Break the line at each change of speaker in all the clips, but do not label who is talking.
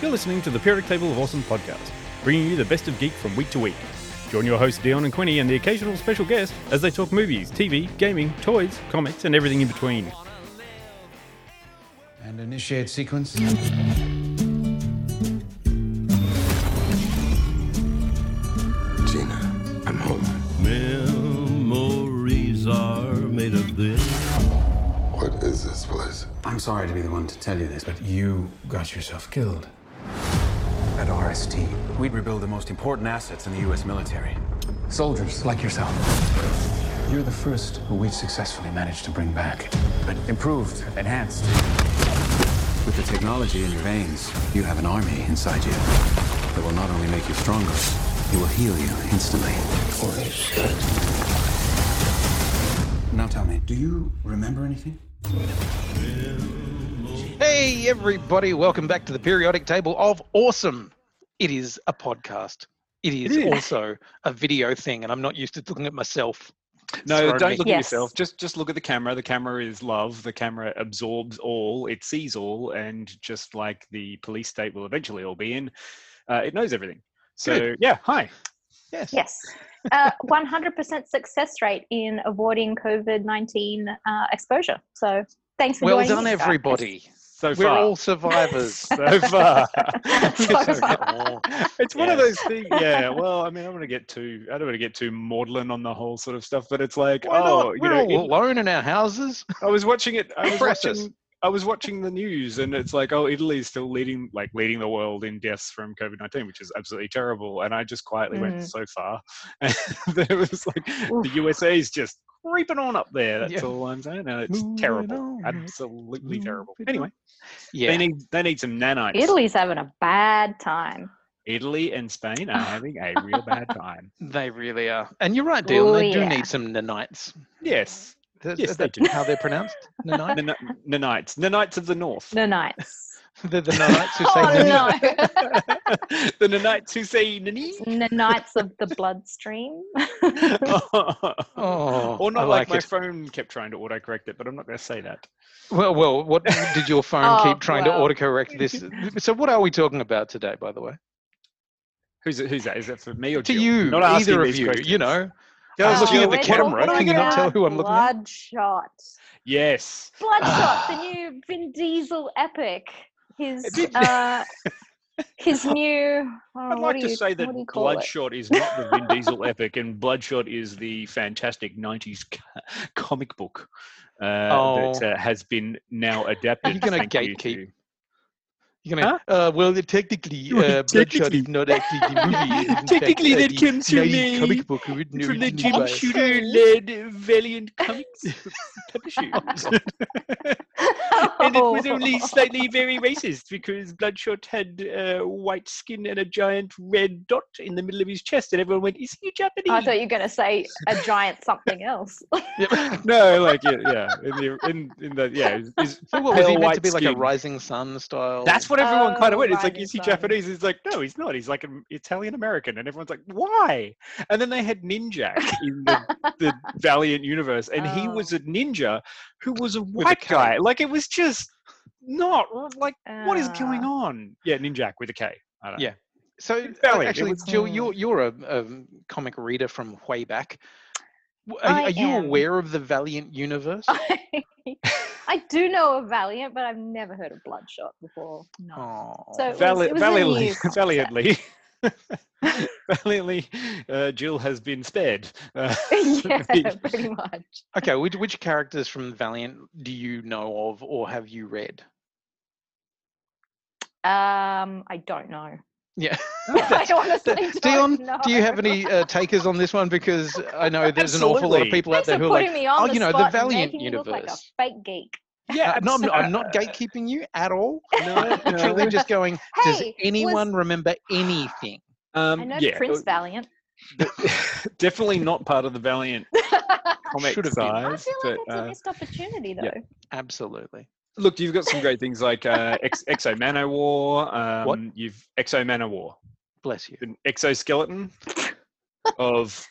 You're listening to the Periodic Table of Awesome podcast, bringing you the best of geek from week to week. Join your hosts Dion and Quinny and the occasional special guest as they talk movies, TV, gaming, toys, comics, and everything in between.
And initiate sequence.
Gina, I'm home.
Memories are made of this.
What is this place?
I'm sorry to be the one to tell you this, but you got yourself killed. At RST, We'd rebuild the most important assets in the U.S. military. Soldiers like yourself. You're the first who we've successfully managed to bring back, but improved, enhanced. With the technology in your veins, you have an army inside you that will not only make you stronger, it will heal you instantly.
Holy shit.
Now tell me, do you remember anything?
Hey, everybody, welcome back to the periodic table of awesome. It is a podcast. It is, also a video thing, and I'm not used to looking at myself.
No,
Throw
don't
me.
look
Yes.
at yourself. Just just look at the camera. The camera is love. The camera absorbs all. It sees all, and just like the police state will eventually all be in, uh, it knows everything. So yeah, hi.
Yes.
Yes. Uh, 100% success rate in avoiding COVID 19 uh, exposure. So thanks for
Well
joining
done,
us,
everybody.
So
We're
far,
all survivors.
so far.
So far.
it's one of those things. Yeah. Well, I mean, I don't want to get too. I don't want to get too maudlin on the whole sort of stuff. But it's like,
Why
oh,
not?
you
We're
know,
all
it-
alone in our houses.
I was watching it. I was watching. I was watching the news, and it's like, oh, Italy is still leading, like leading the world in deaths from COVID nineteen, which is absolutely terrible. And I just quietly went
Mm.
so far, and there was like the USA is just creeping on up there. That's
Yeah.
all I'm saying, and it's
Moving
terrible,
on,
absolutely terrible.
moving
Anyway,
Yeah.
they need they need some nanites.
Italy's having a bad time.
Italy and Spain are having a real bad time.
They really are. And you're right, Dylan.
Oh,
they do
yeah.
need some nanites.
Yes,
Is
Yes,
is
they do.
how they're pronounced? Nanite?
Nan- nanites, nanites of the north.
No nights.
They're the nanites who say
Oh,
nani.
no.
the nanites who say nani.
the Knights of the Bloodstream.
Oh,
or not
I
like,
like
my
it.
phone kept trying to autocorrect it, but I'm not going to say that.
Well, well, what did your phone
Oh,
keep trying
well.
to autocorrect this? So, what are we talking about today, by the way?
Who's it, who's that? Is it for me or
To
Jill?
you,
Not
either of you.
questions.
You know, I was
Oh,
looking at the camera. Can you not tell who I'm looking at?
Bloodshot.
Yes.
Bloodshot, the new Vin Diesel epic. His uh, his new. Oh,
I'd like to
you-
say that
do you call it?
Bloodshot is not the Vin Diesel epic, and Bloodshot is the fantastic '90s comic book uh, that
Oh.
uh, has been now adapted.
you gonna
thank you
gatekeep?
To-
You're gonna. Uh, well, technically, uh, Bloodshot is not actually the movie. it is in fact,
Technically,
uh,
that
the
comes from
90s
the-
comic book written
From the Jim
by-
Shooter-led Valiant Comics publisher, and it was only slightly very racist because Bloodshot had uh, white skin and a giant red dot in the middle of his chest, and everyone went, "Is he Japanese?"
I thought you were going to say a giant something else.
Yep.
no, like yeah, yeah, in the in, in the yeah, is, is
So what was he
pale
meant to
white
be like a rising sun style?
That's what everyone kind of
Oh,
went. It's like, is he
Sun.
Japanese? He's like, no, he's not. He's like an Italian American, and everyone's like, why? And then they had Ninjak in the, the Valiant universe, and he was
Oh.
a ninja who was a
a
white
K.
guy. Like it was just not like what is going
Ah.
on? Yeah, Ninjak with a K. I don't know.
Yeah. So uh,
Valiant,
actually,
was-
Jill, you're you're a, a comic reader from way back. W- Are, are you
am.
aware of the Valiant universe?
I do know of Valiant, but I've never heard of Bloodshot before. No.
Oh.
So- It was-
Vali-
it was
valiantly,
new
valiantly, valiantly, uh, Jill has been spared. Uh,
yeah, pretty much.
okay, which which characters from Valiant do you know of or have you read?
Um, I don't know.
Yeah.
I honestly don't
Dion,
know.
do you have any uh, takers on this one? Because I know there's an awful lot of
Absolutely.
people out
Thanks
there who are like,
me on
oh,
the
you know, the
spot and
Valiant
making you look like a
universe.
fake geek.
yeah,
Uh, no, I'm, I'm not gatekeeping you at all.
No,
Literally
no.
We're just going, does
Hey, was-
anyone remember anything?
Um,
I know
yeah,
Prince Valiant.
definitely not part of the Valiant comic
Should have been.
I
size.
feel like
but,
it's a
uh,
missed opportunity, though.
yeah.
Absolutely.
Look, you've got some great things like uh, Ex- X-O Manowar. Um,
What?
You've X-O Manowar,
Bless you.
an exoskeleton of.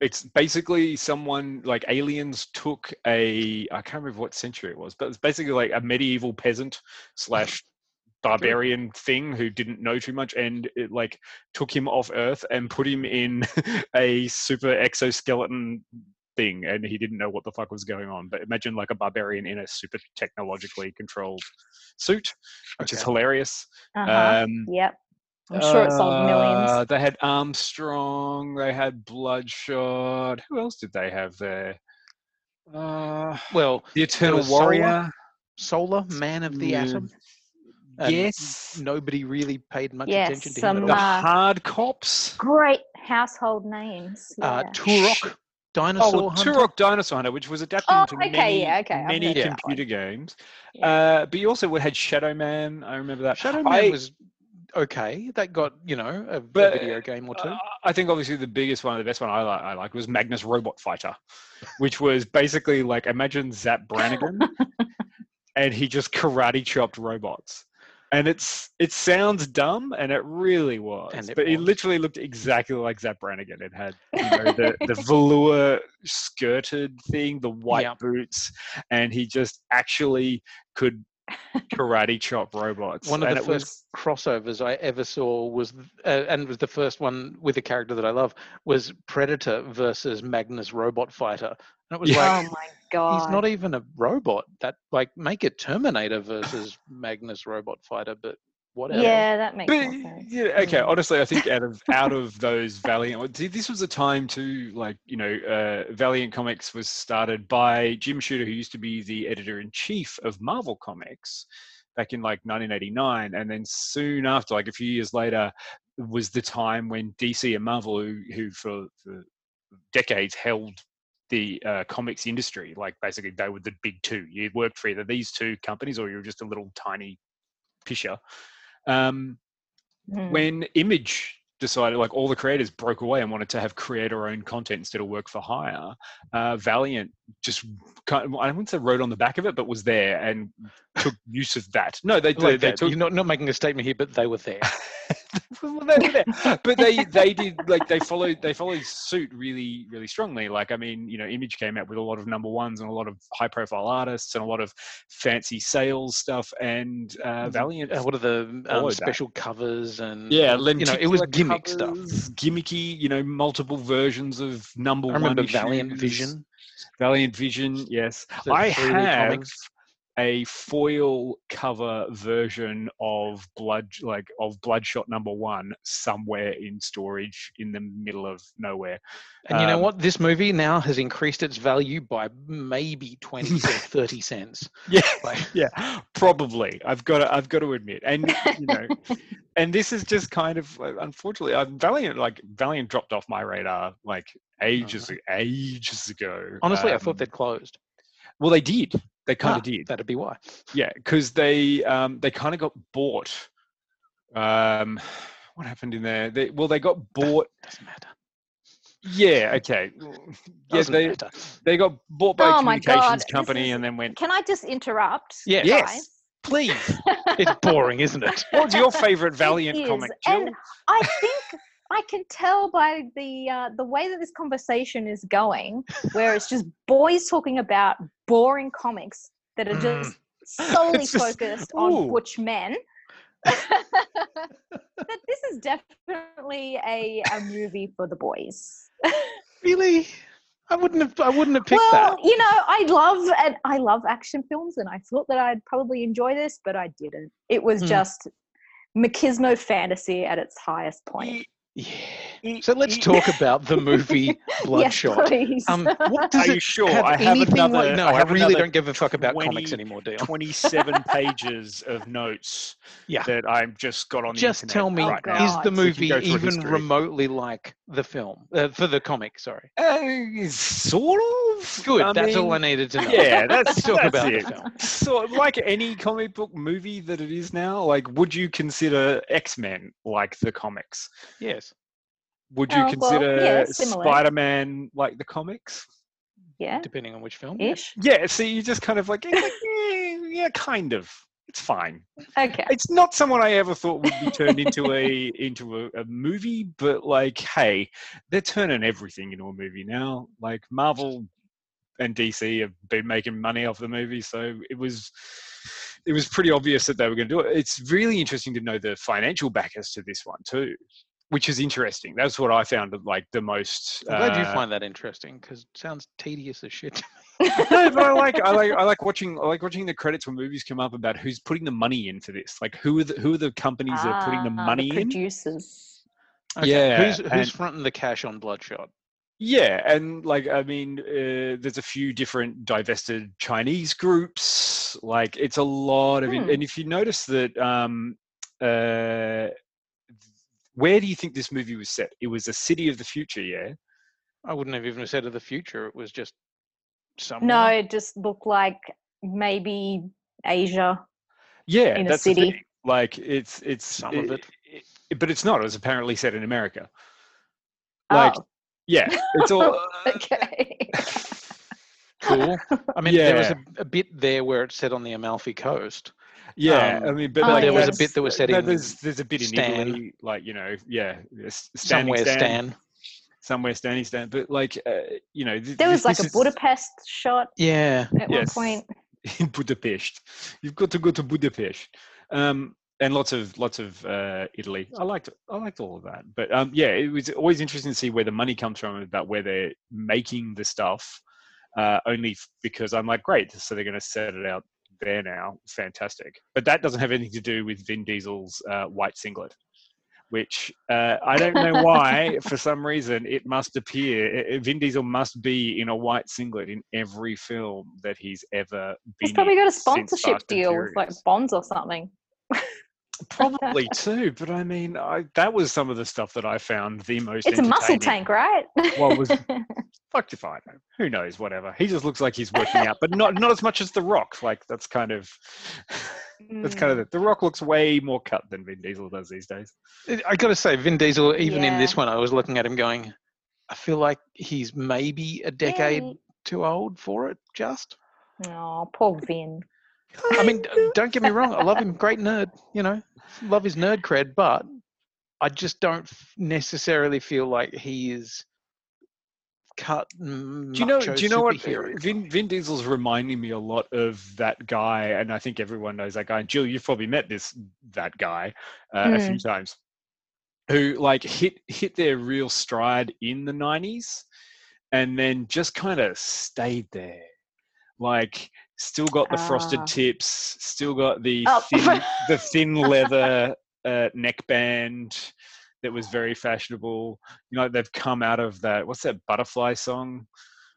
It's basically someone like aliens took a I can't remember what century it was, but it's basically like a medieval peasant slash barbarian thing who didn't know too much and it like took him off earth and put him in a super exoskeleton thing and he didn't know what the fuck was going on but imagine like a barbarian in a super technologically controlled suit which is hilarious
Uh-huh.
um
yep. I'm sure it sold
uh,
millions.
They had Armstrong. They had Bloodshot. Who else did they have there? Uh,
Well,
the Eternal
was Solar,
Warrior.
Solar, Man of the
Yeah.
Atom. and
Yes.
Nobody really paid much
Yes,
attention to him.
some,
at
The
all.
uh,
H.A.R.D. Corps.
Great household names.
uh,
yeah.
Turok, Dinosaur
Oh,
Hunter.
Turok Dinosaur Hunter, which was adapted
Oh,
into
okay,
many,
yeah, okay,
many
heard of that
computer games.
Yeah.
Uh, but you also had Shadow Man. I remember that.
Shadow Man
I-
was okay. That got you know a, a video game or two.
Uh, I think obviously the biggest one, the best one I, like, I liked was Magnus Robot Fighter, which was basically like imagine Zap Brannigan, and he just karate chopped robots. And it's it sounds dumb, and it really was.
It
but it
was.
literally looked exactly like Zap Brannigan. It had you know, the the velour skirted thing, the white
Yeah.
boots, and he just actually could karate chop robots.
One of
and
the
it
first
was-
crossovers I ever saw was, uh, and was the first one with a character that I love, was Predator versus Magnus Robot Fighter. And it was
Yeah.
like,
oh my god.
he's not even a robot. That like make it Terminator versus Magnus Robot Fighter, but whatever.
Yeah, that makes
But
sense.
yeah, okay.
Mm.
Honestly, I think out of out of those Valiant, this was a time too, like you know, uh, Valiant Comics was started by Jim Shooter, who used to be the editor in chief of Marvel Comics back in like 1989, and then soon after, like a few years later, was the time when DC and Marvel, who, who for, for decades held the uh, comics industry, like basically they were the big two. You worked for either these two companies or you were just a little tiny pisher. Um,
Mm.
when Image decided, like all the creators broke away and wanted to have creator owned content instead of work for hire, uh, Valiant just kind of, I wouldn't say wrote on the back of it, but was there and took use of that. No, they, they,
Like
they
that.
took
You're not, not making a statement here, but they were there.
well, they were there. but they they did like they followed they followed suit really really strongly like i mean you know image came out with a lot of number ones and a lot of high profile artists and a lot of fancy sales stuff and uh, valiant
Uh, what are the um,
followed that.
special covers and
yeah
you know it was
lenticular
gimmick stuff.
gimmicky you know multiple versions of number
I remember
one
Valiant
issues.
Vision.
valiant vision yes
the
i have
comics.
A foil cover version of blood like of bloodshot number one somewhere in storage in the middle of nowhere
And you know
um,
what? This movie now has increased its value by maybe 20 or 30 cents.
yeah
Like,
yeah probably i've got to i've got to admit and you know and this is just kind of unfortunately uh, valiant like valiant dropped off my radar like ages ages ago
honestly, I
Um,
thought they'd closed.
well they did they kind
Ah,
of did
That'd be why.
Yeah, because they um, they kind of got bought. Um, what happened in there? They, well, they got bought.
Doesn't matter.
Yeah, okay. Yeah, they
matter.
they got bought by a
Oh my God,
communications company
is-
and then went.
Can I just interrupt?
Yes.
Yes, please.
It's boring, isn't it?
What's your favorite Valiant
is,
comic, Jill?
and I think I can tell by the uh, the way that this conversation is going, where it's just boys talking about boring comics that are
Mm.
just solely
just-
focused
ooh.
on butch men. that this is definitely a, a movie for the boys.
Really? I wouldn't have. I wouldn't have picked that.
well,
that.
you know, I love and I love action films, and I thought that I'd probably enjoy this, but I didn't. It was
Hmm.
just machismo fantasy at its highest point.
Yeah. So let's talk about the movie Bloodshot.
Yes, please.
Um, what does
Are
it
you sure?
have
I have
anything
another.
like? No, I,
have
really don't give a fuck about comics
20
anymore, Dion.
27 pages of notes
Yeah.
that I've just got on the
Just
internet
tell me,
right now.
is the
So we can
movie
go through
even
history.
remotely like the film uh, for the comic? Sorry.
Uh, sort of.
Good.
I
that's all I needed to know.
Yeah, that's,
Let's talk
that's
about
it.
the film.
So, like any comic book movie that it is now, like, would you consider X Men like the comics?
Yes.
Would you
Oh, well,
consider
yeah.
Spider Man like the comics?
yeah,
Depending on which film.
ish.
Yeah, see, you just kind of like, yeah, eh, yeah, yeah, kind of. It's fine.
Okay.
It's not someone I ever thought would be turned into a into a, a movie, but like, hey, they're turning everything into a movie now. Like Marvel and DC have been making money off the movie, so it was it was pretty obvious that they were going to do it. It's really interesting to know the financial backers to this one too, which is interesting. That's what I found like the most.
I'm glad you
uh,
find that interesting because it sounds tedious as shit.
no, but I like I like I like watching I like watching the credits when movies come up about who's putting the money in for this. Like who are the who are the companies that are putting the
Ah,
money in?
producers.
Okay,
Yeah,
Who's who's
and-
fronting the cash on Bloodshot?
Yeah, and like I mean, uh, there's a few different divested Chinese groups. Like it's a lot of,
Hmm.
and if you notice that, um, uh, where do you think this movie was set? It was a city of the future, yeah.
I wouldn't have even said of the future. It was just somewhere.
No, it just looked like maybe Asia.
Yeah,
In a
that's the
city.
thing. Like it's it's
Some of it.
it- but it's not. It was apparently set in America. Oh. Like
oh,
yeah, it's all.
Uh, okay.
cool. I mean, there was a, a bit there where it said on the Amalfi Coast.
Yeah,
Um,
I mean, but
Oh,
like,
there was a bit that was said
no,
in
there's there's a bit in
Stan.
Italy, like you know, yeah, standing
somewhere
Stan,
Stan.
somewhere standing stand, but like uh, you know, th-
There
this-
was like
this
a
is
Budapest shot
Yeah.
at
Yes.
one point.
in Budapest. You've got to go to Budapest, um, and lots of lots of uh, Italy. I liked I liked all of that, but um, yeah, it was always interesting to see where the money comes from about where they're making the stuff. Uh, only because I'm like, great, so they're going to set it out there now. Fantastic, but that doesn't have anything to do with Vin Diesel's uh, white singlet. Which uh, I don't know why, for some reason, it must appear. Vin Diesel must be in a white singlet in every film that he's ever been. In.
He's probably got a sponsorship deal with like Bonds or something.
Probably too, but I mean, I, that was some of the stuff that I found the most.
It's a muscle tank, right?
what was fucked if I know. Who knows? Whatever. He just looks like he's working out, but not not as much as The Rock. Like that's kind of that's kind of
Mm.
it. The Rock looks way more cut than Vin Diesel does these days.
I got to say, Vin Diesel, even in this one, I was looking at him going, I feel like he's maybe a decade
Yay.
too old for it, just.
Oh, poor Vin.
I mean, don't get me wrong. I love him. Great nerd. You know, love his nerd cred, but I just don't necessarily feel like he is cut.
Mm, do you know? Do you know what?
superhero.
Uh, Vin, Vin Diesel's reminding me a lot of that guy, and I think everyone knows that guy. And Jill, you've probably met this that guy uh, a few hmm. times, who like hit hit their real stride in the '90s, and then just kind of stayed there. Like, still got the frosted
Ah.
tips, still got the
Oh.
thin, the thin leather uh, neckband that was very fashionable. You know, they've come out of that. What's that butterfly song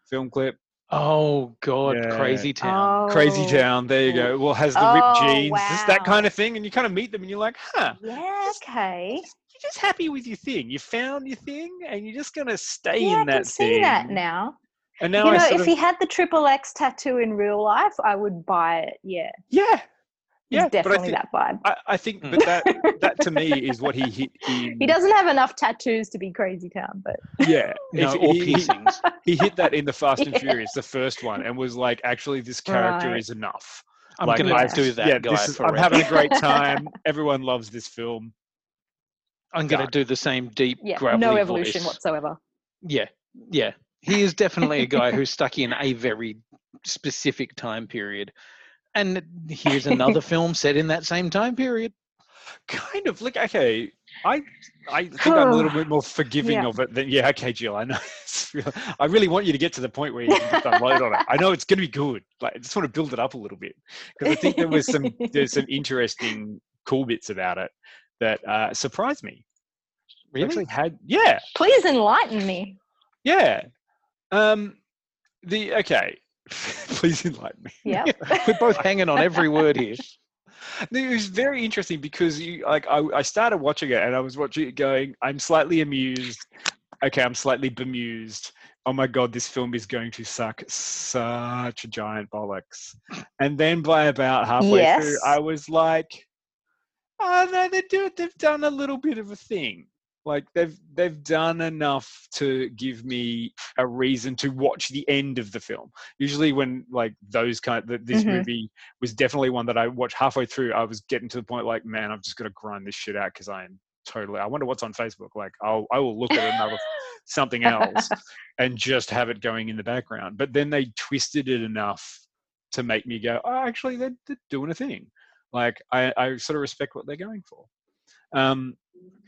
film clip?
Oh God,
Yeah.
Crazy Town.
Crazy
Oh,
Town. There you go. Well, has the ripped
Oh,
jeans, just that kind of thing, and you kind of meet them, and you're like, huh.
Yeah, okay.
You're just happy with your thing. You found your thing, and you're just gonna stay
Yeah, I
in
can
that
see that now.
And now
you
I
know,
sort
if
of,
he had the triple X tattoo in real life, I would buy it. Yeah,
yeah,
he's
yeah. I
definitely
think,
that vibe.
I, I think,
Mm.
but that that to me is what he hit in.
He doesn't have enough tattoos to be Crazy Town, but
Yeah,
No, or
he- he-
piercings.
he hit that in the Fast and Furious, the first one, and was like, actually, this character
Right.
is enough.
I'm
Like,
gonna
I've-
do that
yeah,
guy
this is, I'm having a great time. Everyone loves this film.
I'm gonna
done.
do the same deep,
yeah,
gravelly
no evolution
voice.
whatsoever.
Yeah, yeah. He is definitely a guy who's stuck in a very specific time period. And here's another film set in that same time period.
Kind of like okay, I I think I'm a little bit more forgiving
Yeah.
of it than yeah. Okay, Jill, I know. It's real- I really want you to get to the point where you can just unload on it. I know it's going to be good. Like I just want to build it up a little bit because I think there was some there's some interesting cool bits about it that uh, surprised me. It
Really?
Actually had yeah
Please enlighten me.
yeah. Um, the okay. Please enlighten me.
Yeah.
We're both hanging on every word here.
It was very interesting because you like I, I started watching it and I was watching it going, I'm slightly amused. Okay, I'm slightly bemused. Oh my god, this film is going to suck such a giant bollocks. And then by about halfway through, I was like, oh no, they do they've done a little bit of a thing. Like they've they've done enough to give me a reason to watch the end of the film. Usually, when like those kind, that this
Mhm.
movie was definitely one that I watched halfway through. I was getting to the point like, man, I'm just gonna grind this shit out because I am totally. I wonder what's on Facebook. Like, I'll I will look at another something else and just have it going in the background. But then they twisted it enough to make me go, oh, actually, they're, they're doing a thing. Like I, I sort of respect what they're going for. Um,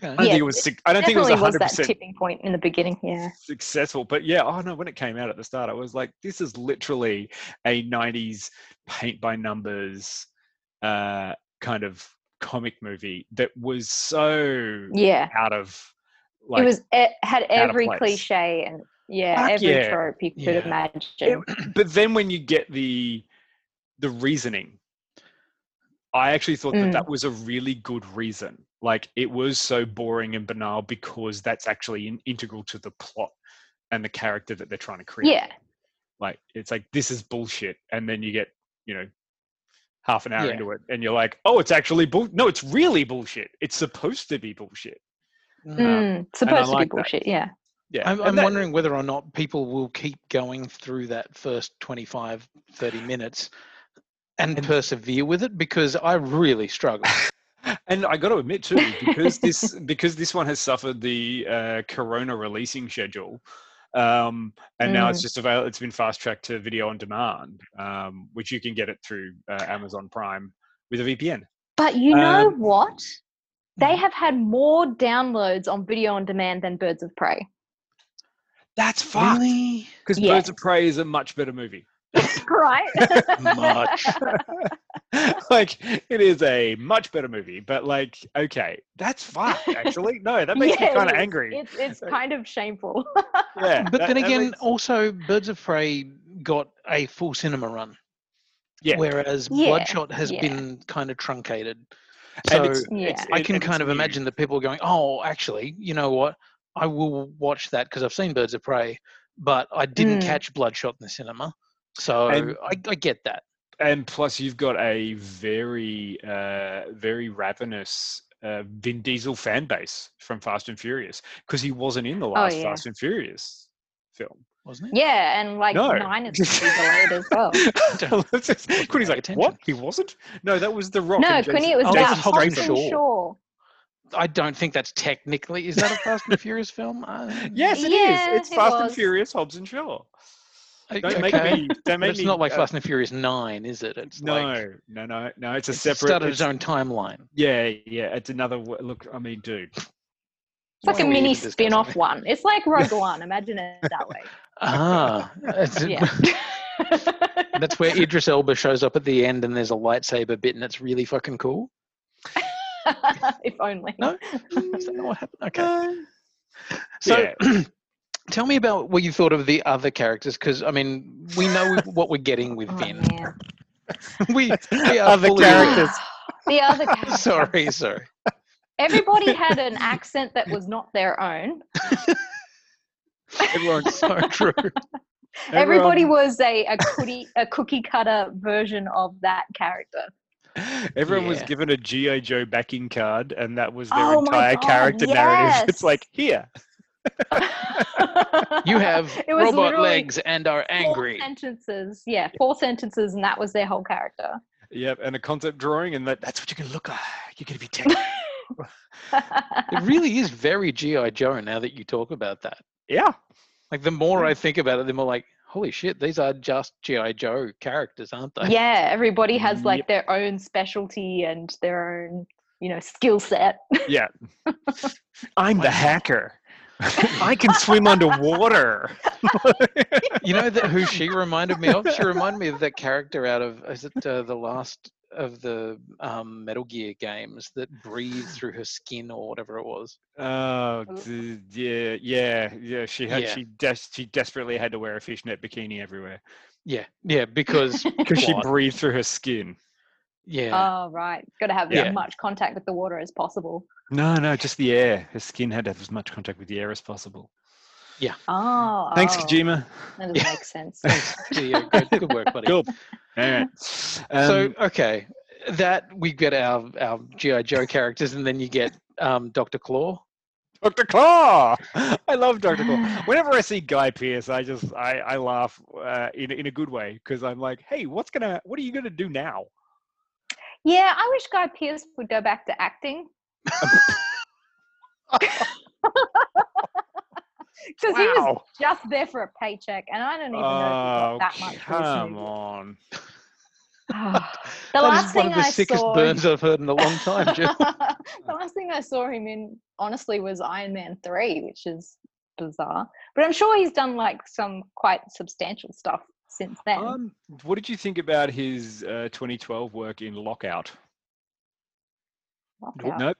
I don't
Yeah,
think it was. suc- I don't think it was hundred percent
tipping point in the beginning. Yeah.
successful. But yeah, oh no, when it came out at the start, I was like, this is literally a '90s paint by numbers uh, kind of comic movie that was so
Yeah.
out of like
it was it had every cliche and yeah,
Fuck
every
yeah.
trope you could
Yeah.
imagine.
It- but then when you get the the reasoning i actually thought that
Mm.
that was a really good reason like it was so boring and banal because that's actually in, integral to the plot and the character that they're trying to create
yeah.
like it's like this is bullshit and then you get you know half an hour
Yeah.
into it and you're like oh it's actually bull no it's really bullshit it's supposed to be bullshit
Mm, supposed to
like
be
that.
bullshit. Yeah.
yeah
I'm, I'm
that-
wondering whether or not people will keep going through that first 25, 30 minutes and, persevere with it because I really struggle.
and I got to admit too, because this because this one has suffered the uh, Corona releasing schedule, um, and now it's
Mm.
just available. It's been fast tracked to video on demand, um, which you can get it through uh, Amazon Prime with a VPN.
But you know
Um,
what? They have had more downloads on video on demand than Birds of Prey.
That's fucked.
really?
Because Birds of Prey is a much better movie.
right?
Much.
like it is a much better movie, but like okay, that's fucked. Actually, no, that makes
Yeah,
me kind of angry.
It's it's kind of shameful.
yeah,
But
that-
then again,
makes-
also Birds of Prey got a full cinema run,
yeah,
whereas
Yeah,
Bloodshot has
yeah.
been kind of truncated.
And
So
it's-
Yeah.
it's-
I can
and
kind of
new.
imagine that people are going, "Oh, actually, you know what? I will watch that because I've seen Birds of Prey, but I didn't
Mm.
catch Bloodshot in the cinema." So
And-
I, I get that.
and plus you've got a very uh very ravenous uh, Vin Diesel fan base from Fast and Furious because he wasn't in the last
yeah.
Fast and Furious film.
Wasn't it?
yeah, and like
No.
nine is to be delayed as well.
Let's Quinny's like,
attention.
what? He wasn't? No, that was The Rock.
No, Quinny, it was
Oh,
about
Hobbs and
Hobbs
Shaw.
Shaw.
I don't think that's technically. Is that a Fast and Furious film? Uh,
Yes, it is.
Yeah,
It's
it
Fast and. Furious, Hobbs and Shaw.
O-
Don't make
okay.
me. Don't make
it's
me.
not like
uh,
Fast and Furious Nine, is it? It's
No,
like
no, no, no. It's a
it's
separate.
started its
it's-
own timeline.
Yeah, yeah. It's another. w- Look, I mean, dude.
It's like a mini spin off one. It's like Rogue One. Imagine it that way.
Ah, it's-
Yeah.
that's where Idris Elba shows up at the end, and there's a lightsaber bit, and it's really fucking cool.
if only.
No? Is that not what happened? Okay.
Uh,
So, tell me about what you thought of the other characters, because I mean, we know what we're getting with
Oh,
Vin. we, we are
Other
fully
characters.
the other characters.
Sorry, sorry.
Everybody had an accent that was not their own.
Everyone,
So true.
Everybody
everyone-
was a, a cookie a cookie cutter version of that character.
Everyone was given a GI Joe backing card, and that was their
Oh
entire
God,
character narrative. It's like here,
You have robot legs and are
four
angry.
sentences. Yeah, four sentences, and that was their whole character.
yep, and a concept drawing, and that, that's what you're gonna look like. You're gonna be tech.
It really is very GI Joe now that you talk about that.
yeah,
Like the more I think about it, the more like, holy shit, these are just GI Joe characters, aren't they?
yeah, everybody has like
Yep.
their own specialty and their own, you know, skill set.
yeah. I'm the hacker. I can swim underwater.
You know that who she reminded me of? She reminded me of that character out of is it uh, the last of the um, Metal Gear games that breathed through her skin or whatever it was.
Oh, d- yeah, yeah, yeah. She had,
Yeah.
she des- she desperately had to wear a fishnet bikini everywhere
Yeah, yeah, because
because she
plot.
breathed through her skin.
Yeah,
Oh, right. Got to have
Yeah.
as much contact with the water as possible.
No, no, just the air. Her skin had to have as much contact with the air as possible. Yeah.
Oh,
Thanks,
oh,
Kojima.
That does
Yeah.
make sense.
yeah, good, good work, buddy.
Cool. All right.
so
Um,
okay, that we get our our GI Joe characters, and then you get um, Doctor Claw.
Dr. Claw. I love Dr. Claw. Whenever I see Guy Pearce, I just I, I laugh uh, in in a good way because I'm like, hey, what's gonna what are you gonna do now?
Yeah, I wish Guy Pearce would go back to acting. Because he was just there for a paycheck, and I don't even know if
Oh,
he got oh, that much for this
come
movie.
on.
the
That
last
is one
thing
of the
I
sickest
saw.
burns I've heard in a long time, Jill.
the last thing I saw him in, honestly, was Iron Man 3, which is bizarre. But I'm sure he's done like some quite substantial stuff since then.
Um, what did you think about his uh, 2012 work in Lockout?
Lockout.
Nope.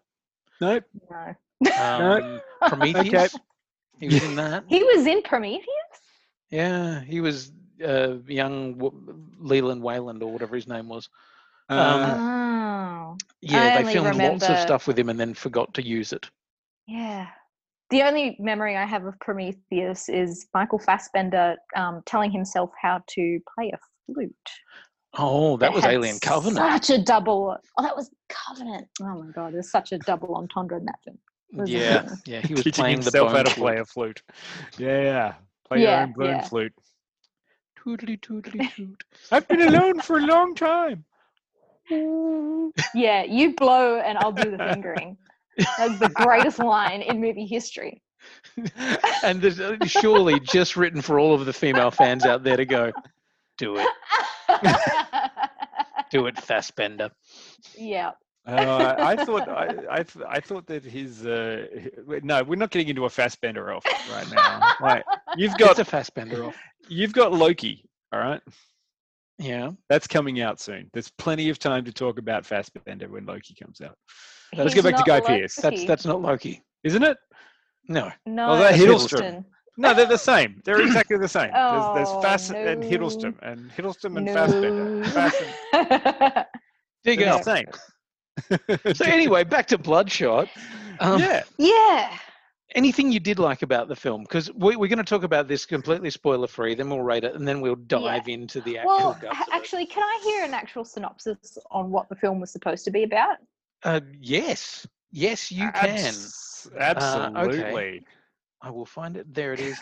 Nope.
No.
Um, Prometheus. He was in that.
He was in Prometheus?
Yeah, he was uh, young w- Leland Weyland or whatever his name was. Um,
Oh.
Yeah, they
only
filmed lots of stuff with him and then forgot to use it.
Yeah. The only memory I have of Prometheus is Michael Fassbender um, telling himself how to play a flute.
Oh, that
It
was Alien Covenant.
Such a double. Oh, that was Covenant. Oh my god, there's such a double entendre in that film.
Yeah,
amazing.
yeah, he was
Teaching
playing the
himself how to play
flute.
a flute. Yeah, yeah. Play your own blown
yeah.
flute.
Toodly toodly toot.
I've been alone for a long time.
Yeah, you blow and I'll do the fingering. That's the greatest line in movie history.
and there's uh, surely just written for all of the female fans out there to go, do it, do it, Fassbender.
yeah.
Uh, I thought I, I th- I thought that his uh, no, we're not getting into a Fassbender off right now. Like you've
It's
got
a Fassbender off.
you've got Loki. All right,
Yeah,
that's coming out soon. There's plenty of time to talk about Fassbender when Loki comes out, Let's get back to
not
Guy Pearce.
that's that's not Loki.
isn't it?
No,
no.
Well, that
it's
Hiddleston.
Hiddleston.
No, they're the same. They're exactly the same. There's, there's
Oh,
Fass and. Hiddleston and Hiddleston and
No.
Fassbender. Fass and,
there you
they're
go.
the same.
So anyway, back to Bloodshot. Um,
yeah.
yeah.
Anything you did like about the film? Because we, we're going to talk about this completely spoiler free, then we'll rate it, and then we'll dive into the actual
Well,
guts
h-
of it.
actually, can I hear an actual synopsis on what the film was supposed to be about?
Uh, yes, yes, you can.
Abs-
Uh, okay.
absolutely.
I will find it. There it is.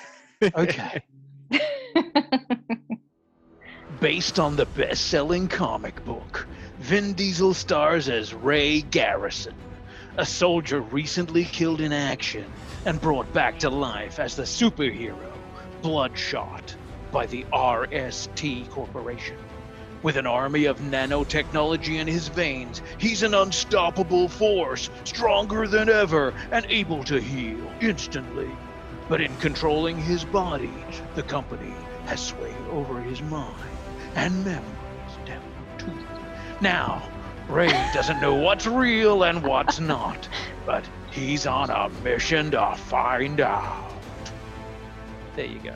Okay. Based on the best selling comic book, Vin Diesel stars as Ray Garrison, a soldier recently killed in action and brought back to life as the superhero Bloodshot by the RST Corporation. With an army of nanotechnology in his veins, he's an unstoppable force, stronger than ever, and able to heal instantly. But in controlling his body, the company has sway over his mind and memories down to Now, Ray doesn't know what's real and what's not, but he's on a mission to find out. There you go.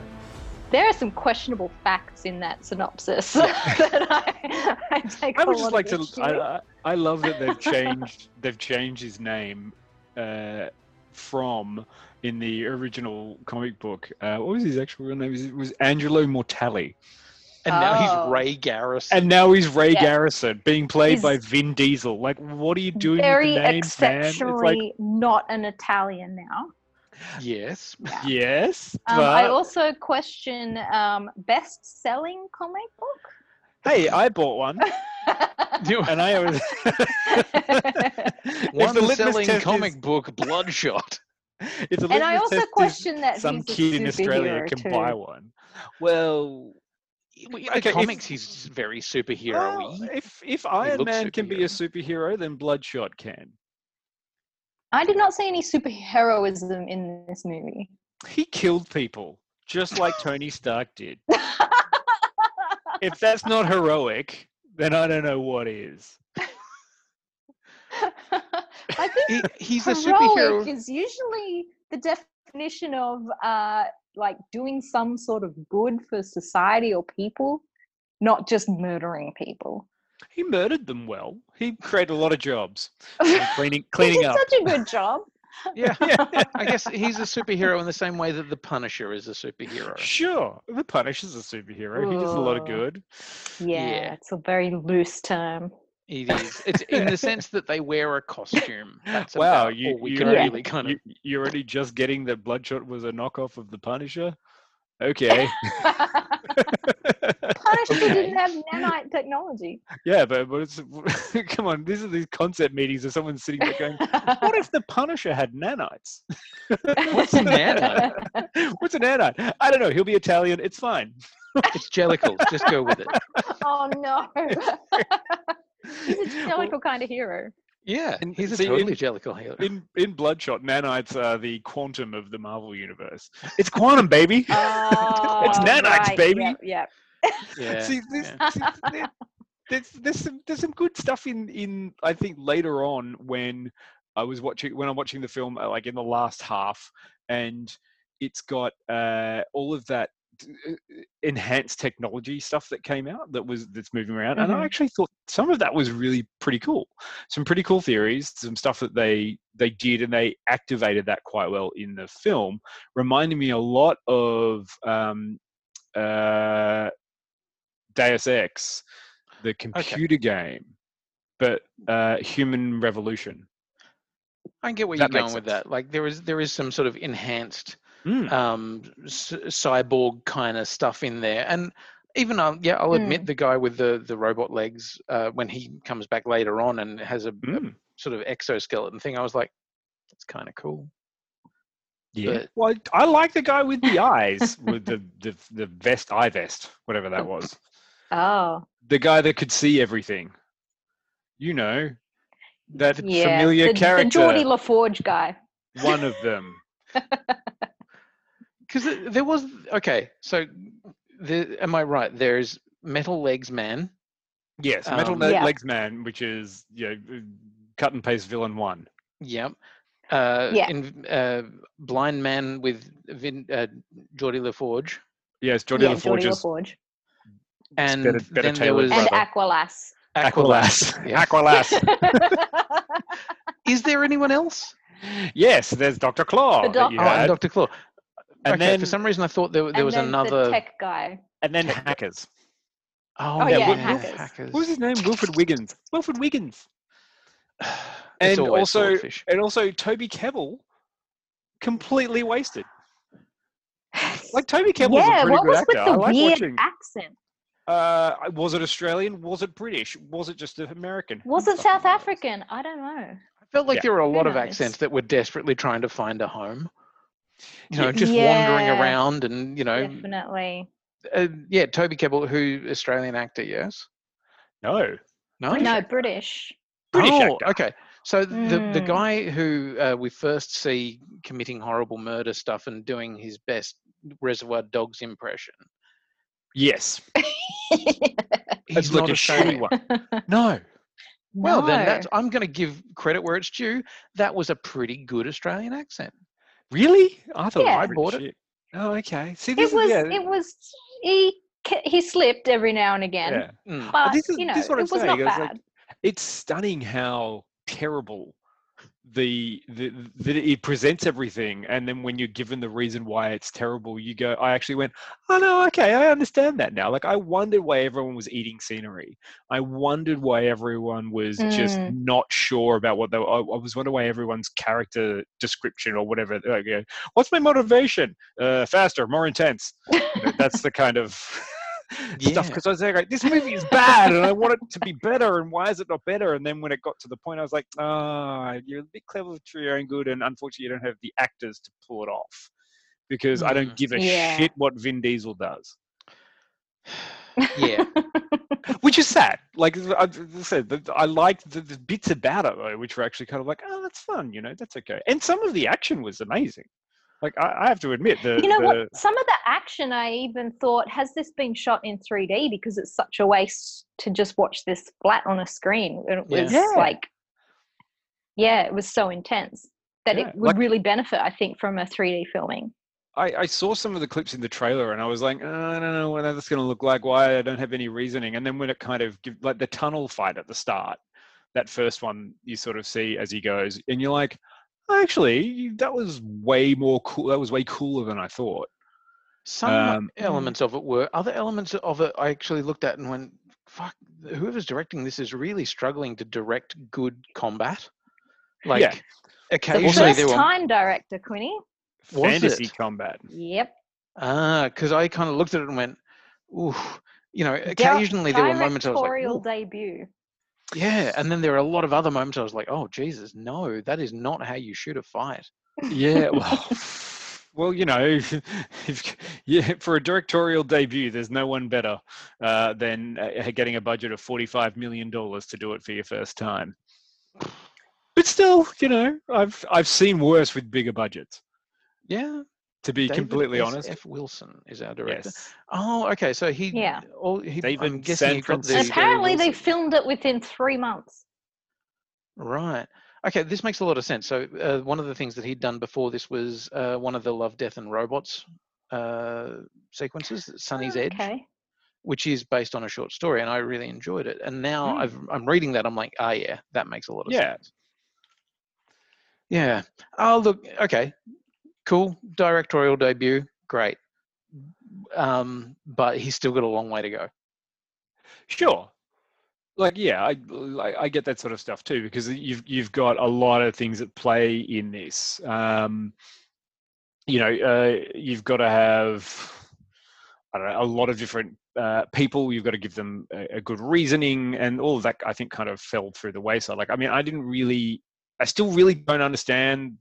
There are some questionable facts in that synopsis that I, I take
I
a
would just like to. I. I, I love that they've changed. they've changed his name uh, from in the original comic book. Uh, what was his actual real name? It was Angelo Mortalli,
And now
Oh.
he's Ray Garrison.
and now he's Ray
Yeah.
Garrison, being played by Vin Diesel. Like, what are you doing
Very
with the names, man? It's
exceptionally
like,
not an Italian now.
Yes.
yes,
Um, I also question um, best-selling comic book.
hey, I bought one, and I was. If the
One
litmus
selling comic
is-
book, Bloodshot.
if the
and I also question that
some kid in Australia can
too.
buy one. Well,
In
okay, if-
the comics, he's very superhero
Well, if if Iron Man can be a superhero, then Bloodshot can.
I did not see any superheroism in this movie.
He killed people just like Tony Stark did. If that's not heroic, then I don't know what is.
I think
He, he's a
heroic
superhero.
is usually the definition of uh, like doing some sort of good for society or people, not just murdering people.
He murdered them well. He created a lot of jobs,
he
cleaning cleaning
did
up.
such a good job.
Yeah. I guess he's a superhero in the same way that the Punisher is a superhero.
Sure, the Punisher's a superhero. He does a lot of good.
Yeah,
Yeah.
it's a very loose term.
It is. It's in the sense that they wear a costume. That's
Wow,
about
you
all we
you
can
already,
really kind of.
you, you're already just getting that Bloodshot was a knockoff of the Punisher. Okay.
Punisher
Okay.
didn't have nanite technology.
Yeah, but, but it's come on. These are these concept meetings of someone sitting there going, "What if the Punisher had nanites?
What's a nanite?
What's a nanite? I don't know. He'll be Italian. It's fine.
It's Jellicle. Just go with it.
Oh no. He's a Jellicle kind of hero.
Yeah,
And
he's a
see, in-
totally Jellicle hero.
In in Bloodshot, nanites are the quantum of the Marvel universe. It's quantum, baby.
Oh,
nanites,
right,
baby.
Yep, yep.
Yeah.
See, this,
yeah.
see, there- there's there's some there's some good stuff in in I think later on when I was watching when I'm watching the film uh, like in the last half and it's got uh, all of that enhanced technology stuff that came out that was that's moving around and I
Mhm.
actually thought some of that was really pretty cool some pretty cool theories some stuff that they they did and they activated that quite well in the film reminding me a lot of um, uh, Deus Ex, the computer game, but uh, Human Revolution.
I get where
That
you're going with that. Like there is there is some sort of enhanced
Mm.
um, c- cyborg kind of stuff in there, and even uh, yeah, I'll admit the guy with the the robot legs uh, when he comes back later on and has a, a
Mm.
sort of exoskeleton thing, I was like, that's kind of cool.
Yeah.
but-
Well, I like the guy with the eyes, with the, the the vest, eye vest, whatever that was.
Oh,
The guy that could see everything. You know, that
yeah.
familiar
the,
character.
The Geordi LaForge guy.
one of them.
Because there was okay, so the, am I right? There's Metal Legs Man.
Yes, Metal
Um,
Le-
Yeah.
Legs Man, which is you know, cut and paste villain one.
Yep. Uh,
Yeah.
In, uh, Blind Man with Vin, uh, Geordi LaForge.
Yes, Geordi
yeah,
LaForge Geordi
LaForge.
And
better- better
then there was
And
brother.
Aqualass.
Aqualass.
Yeah.
Aqualass.
Is there anyone else?
yes, there's Dr. Claw
The doc-
Oh, and Dr. Claw.
And
okay,
then
for some reason I thought there, there was another.
The tech guy.
and then hackers.
Oh,
Oh,
yeah,
yeah,
Wil-
Hackers.
What was his name? Wilfred Wiggins. Wilfred Wiggins. And also,
Swordfish.
and also Toby Kebbell, completely wasted. Like Toby Kebbell's
yeah,
a pretty
what was
actor.
with the
like
weird
watching.
accent?
Uh, was it Australian? Was it British? Was it just American?
Was it South? African? I don't know.
I felt like
yeah,
there were a lot of accents that were desperately trying to find a home. You know, just wandering around and, you know,
Definitely.
uh, yeah, Toby Kebbell, who Australian actor, yes?
No.
No?
British
No,
actor.
British.
British
oh,
actor.
okay. So the the
Mm.
guy who uh, we first see committing horrible murder stuff and doing his best Reservoir Dogs impression.
Yes.
He's
It's like
not
a shitty one. No.
Well, then that's I'm going to give credit where it's due. That was a pretty good Australian accent.
Really? I thought
Yeah.
I bought it.
Oh, okay. See, this
it was.
is yeah,
It was. He he slipped every now and again,
yeah.
Mm.
but
this is-
you know,
this is what
it
I'm
was
saying,
bad.
like- It's stunning how terrible the, the that it presents everything, and then when you're given the reason why it's terrible, you go, I actually went, oh no, okay, I understand that now. Like I wondered why everyone was eating scenery. I wondered why everyone was just
Mm.
not sure about what they. Were, I, I was wondering why everyone's character description or whatever. Like, yeah, What's my motivation? Uh, faster, more intense. That's the kind of stuff because I was like, this movie is bad and I want it to be better and why is it not better? And then when it got to the point, I was like, ah, you're a bit clever for your own good and unfortunately you don't have the actors to pull it off because I don't
Mm.
give a
Yeah.
shit what Vin Diesel does,
Yeah.
which is sad. Like I I said, the- I liked the, the bits about it though, which were actually kind of like, oh, that's fun, you know, that's okay. And some of the action was amazing. Like I, I have to admit, the
you know
the,
what? Some of the action, I even thought, has this been shot in 3D? Because it's such a waste to just watch this flat on a screen. It was
Yeah.
like, yeah, it was so intense that
Yeah,
it would
like-
really benefit, I think, from a 3D filming.
I, I saw some of the clips in the trailer and I was like, "Uh, I don't know what that's going to look like. Why I don't have any reasoning. And then when it kind of give, like the tunnel fight at the start, that first one you sort of see as he goes, and you're like, actually, that was way more cool. That was way cooler than I thought.
Some
Um,
elements of it were. Other elements of it I actually looked at and went, fuck, whoever's directing this is really struggling to direct good combat. Like,
Yeah.
The
occasionally
first
there were.
time director, Quinny.
Fantasy
it?
combat.
Yep.
Ah, because I kind of looked at it and went, ooh, you know, occasionally there were moments I was like, "Ooh."
debut.
Yeah. And then there are a lot of other moments I was like, oh, Jesus, no, that is not how you shoot a fight.
Yeah. Well, Well, you know, if, yeah, for a directorial debut, there's no one better uh, than uh, getting a budget of forty-five million dollars to do it for your first time. But still, you know, I've I've seen worse with bigger budgets.
Yeah.
To be
David
completely
S.
honest,
F. Wilson is our director.
yes,
Oh, okay. So he.
Yeah.
All, he, I'm
David
guessing he
San
got the-
Francisco.
apparently they filmed it within three months.
Right. Okay, this makes a lot of sense. So uh, one of the things that he'd done before this was uh, one of the Love, Death, and Robots uh, sequences, Sonnie's Edge,
Okay.
which is based on a short story, and I really enjoyed it. And now
Hmm.
I've, I'm reading that, I'm like, ah, yeah, that makes a lot of
Yeah.
sense. Yeah. Oh, look. Okay. Cool. Directorial debut. Great. Um, but he's still got a long way to go.
Sure. Like yeah, I I get that sort of stuff too because you've you've got a lot of things at play in this. Um, you know, uh, you've got to have I don't know a lot of different uh, people. You've got to give them a, a good reasoning, and all of that. I think kind of fell through the wayside. Like I mean, I didn't really, I still really don't understand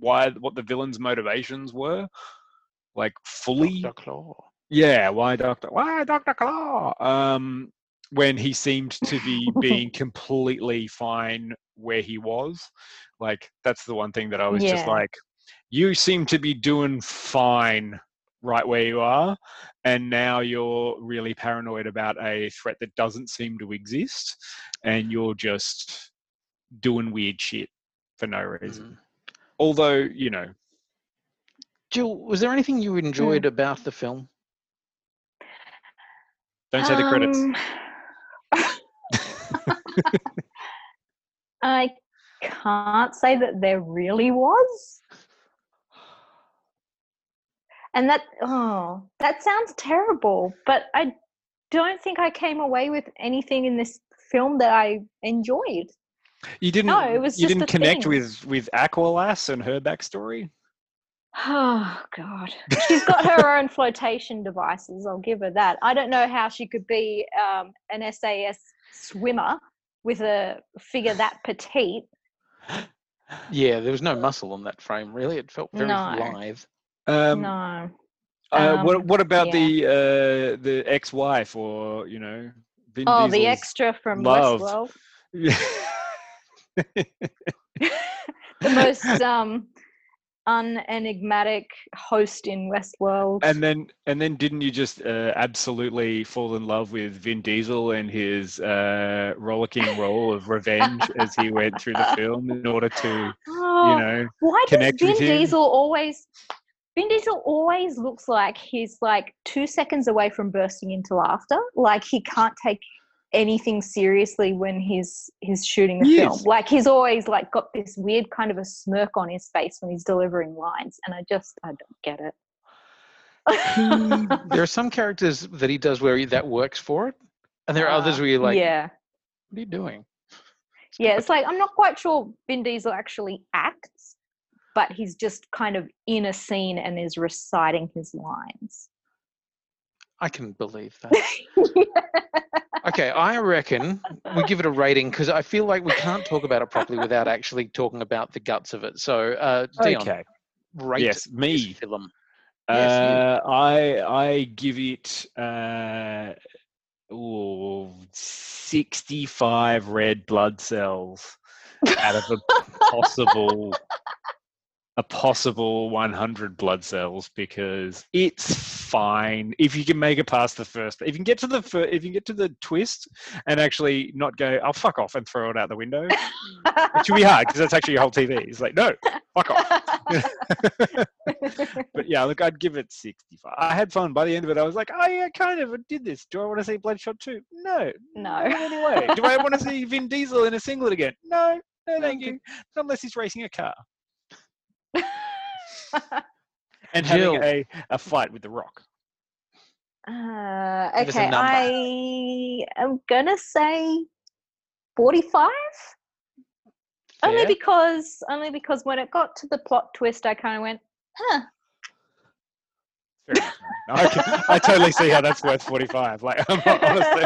why what the villain's motivations were, like fully.
Dr. Claw.
Yeah, why Doctor? Why Doctor Claw? Um, when he seemed to be being completely fine where he was, like that's the one thing that I was just like, you seem to be doing fine right where you are, and now you're really paranoid about a threat that doesn't seem to exist, and you're just doing weird shit for no reason. Although you know,
Jill, was there anything you enjoyed about the film?
don't say the credits.
Um, I can't say that there really was. And that oh, that sounds terrible, but I don't think I came away with anything in this film that I enjoyed.
You didn't.
No, it was
you
just
didn't connect
thing.
with with Aqualass and her backstory.
Oh god. She's got her own flotation devices, I'll give her that. I don't know how she could be um, an SAS swimmer with a figure that petite.
Yeah, there was no muscle on that frame, really. It felt very
No.
lithe.
Um,
no.
uh, what
Um,
what about
yeah.
the uh, the ex wife or you know? Vin
Oh, the extra from
loved.
Westworld. The most um unenigmatic host in Westworld.
and then and then didn't you just uh, absolutely fall in love with Vin Diesel and his uh, rollicking role of revenge as he went through the film in order to
Oh,
you know
why does Vin? Diesel always Vin Diesel always looks like he's like two seconds away from bursting into laughter. Like he can't take anything seriously when he's he's shooting a film.
Yes.
Like he's always like got this weird kind of a smirk on his face when he's delivering lines, and I just I don't get it.
there are some characters that he does where he, that works for it, and there are others
Uh,
where you're like,
yeah,
"What are you doing?"
yeah. It's like I'm not quite sure Vin Diesel actually acts, but he's just kind of in a scene and is reciting his lines.
I can believe that. okay, I reckon we give it a rating because I feel like we can't talk about it properly without actually talking about the guts of it. So, uh, Dion,
okay
rate
yes
this
me
film. Yes.
Uh, I I give it uh, ooh, 65 red blood cells out of a possible a possible 100 blood cells because it's fine if you can make it past the first if you can get to the fir- if you can get to the twist and actually not go I'll oh fuck off and throw it out the window it should be hard because that's actually your whole tv it's like no fuck off but yeah, look, I'd give it 65. I had fun. By the end of it, I was like, oh, yeah, kind of. I did this. Do I want to see Bloodshot 2? No.
No.
Anyway, do I want to see Vin Diesel in a singlet again? No. No, thank you. Not unless he's racing a car and
Jill.
having a, a fight with The Rock.
Uh,
Give us a
okay. I am gonna say forty-five. Only because, only because when it got to the plot twist, I kind of went, "Huh."
Fair. I, can, I totally see how that's worth 45. Like, I'm not- honestly,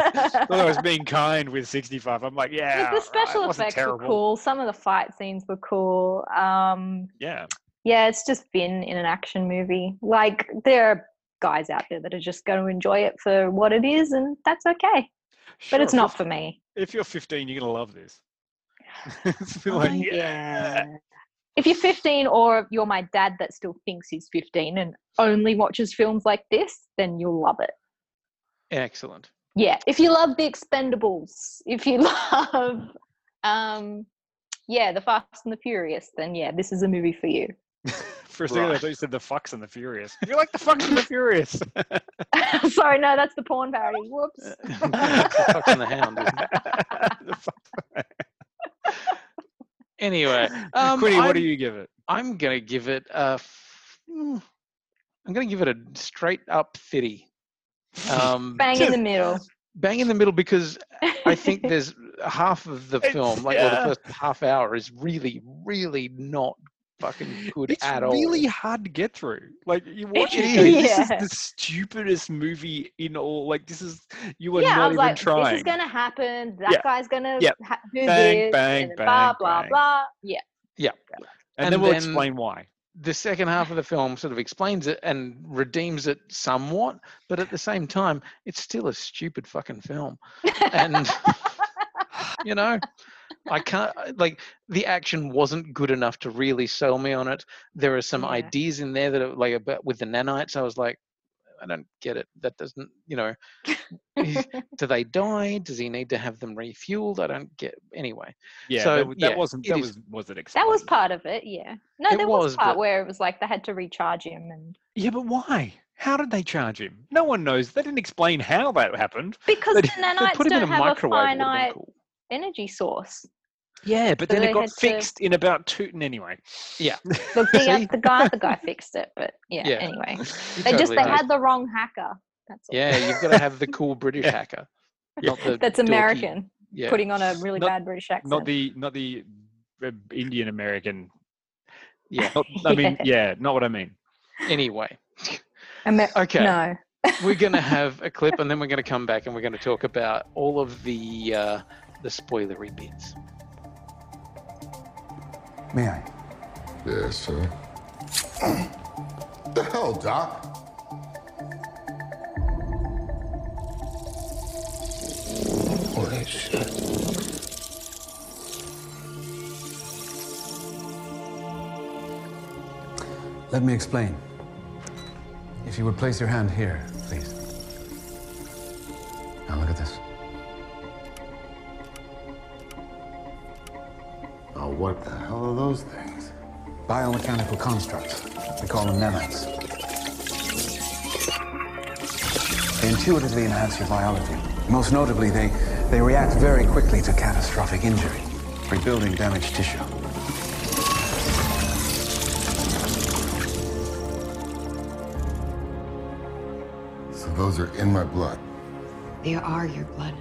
although I was being kind with 65, I'm like, yeah.
Like, the special
right, it wasn't
effects were cool. Some of the fight scenes were cool. Um,
Yeah.
Yeah, it's just been in an action movie. Like there are guys out there that are just going to enjoy it for what it is, and that's okay.
Sure,
But it's not for me.
If you're 15, you're gonna love this. It's like,
Oh,
yeah.
If you're 15 or you're my dad that still thinks he's 15 and only watches films like this, then you'll love it.
Excellent.
Yeah. If you love The Expendables, if you love, um, yeah, The Fast and the Furious, then yeah, this is a movie for you.
For a second, I thought you said the Fox and the Furious. You like the Fox and the Furious?
Sorry, no, that's the porn parody. Whoops.
the Fox and the Hound.
The Fox-
Anyway, um,
Quinny, what do you give it?
I'm gonna give it a. f- mm, I'm gonna give it a straight up fitty. Um,
Bang in the middle.
bang in the middle because I think there's half of the
It's-
film, like
yeah.
well, the first half hour, is really, really not fucking good
It's
at
really
all.
hard to get through. Like you watch
It
it, this is
is.
the stupidest movie in all. Like this is you are
yeah, I
not
was
even
like,
trying.
this is going to happen. That
Yeah.
guy's going to
Yep.
ha- do
Bang,
this.
bang,
and then
bang,
blah, blah,
bang.
blah. Yeah.
and,
and
then we'll
then-
explain why.
The second half of the film sort of explains it and redeems it somewhat, but at the same time, it's still a stupid fucking film. And you know, I can't uh, like the action wasn't good enough to really sell me on it. There are some
Yeah.
ideas in there that are like about with the nanites. I was like, I don't get it. That doesn't, you know, do they die? Does he need to have them refueled? I don't get. Anyway,
Yeah,
So,
that, that
yeah,
wasn't
it
that
is-
was wasn't
that was part of it. Yeah. No,
It
there was,
was,
part
but-
where it was like they had to recharge him and
Yeah, but why? How did they charge him? No one knows. They didn't explain how that happened.
because
They
the nanites
put him in
don't have a
microwave.
finite
cool.
Energy source.
Yeah, but
So
then it got
had to-
fixed in about two. Anyway,
Yeah,
Look, the, the guy, the guy fixed it, but yeah.
Yeah.
Anyway,
you
they just they
right.
had the wrong hacker. That's all.
Yeah, you've got to have the cool British hacker, not the
That's
dorky-
American,
Yeah,
putting on a really
Not-
bad British accent.
not the not the Indian American.
yeah.
Not, I mean, yeah, not what I mean.
Anyway,
Amer-
okay.
No.
we're going to have a clip, and then we're going to come back and we're going to talk about all of the uh, the spoilery bits.
May I?
Yeah, sure. the hell, Doc?
Holy shit.
Let me explain. If you would place your hand here, please. Now look at this.
What the hell are those things?
Biomechanical constructs. We call them nanites. They intuitively enhance your biology. Most notably, they, they react very quickly to catastrophic injury, rebuilding damaged tissue.
So those are in my blood.
They are your blood.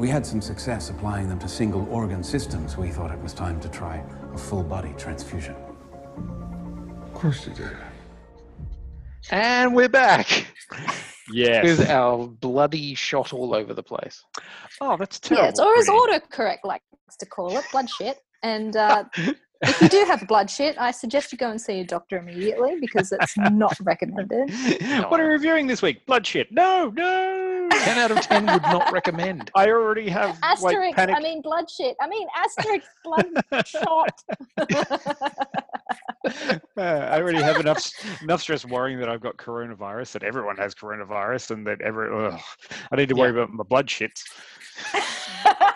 We had some success applying them to single organ systems. We thought it was time to try a full body transfusion.
Of course you did.
And we're back
Yes.
with our bloody shot all over the place.
oh, that's terrible.
Yeah, it's or as
Pretty.
autocorrect likes to call it, blood shit. And uh, if you do have blood shit, I suggest you go and see a doctor immediately because it's not recommended.
what are we reviewing this week? Blood shit. No, no.
10 out of 10 would not recommend.
I already have like panic.
I mean blood shit. I mean asterisk blood shot.
Uh, I already have enough enough stress worrying that I've got coronavirus, that everyone has coronavirus, and that every. Ugh, I need to worry about my blood shits.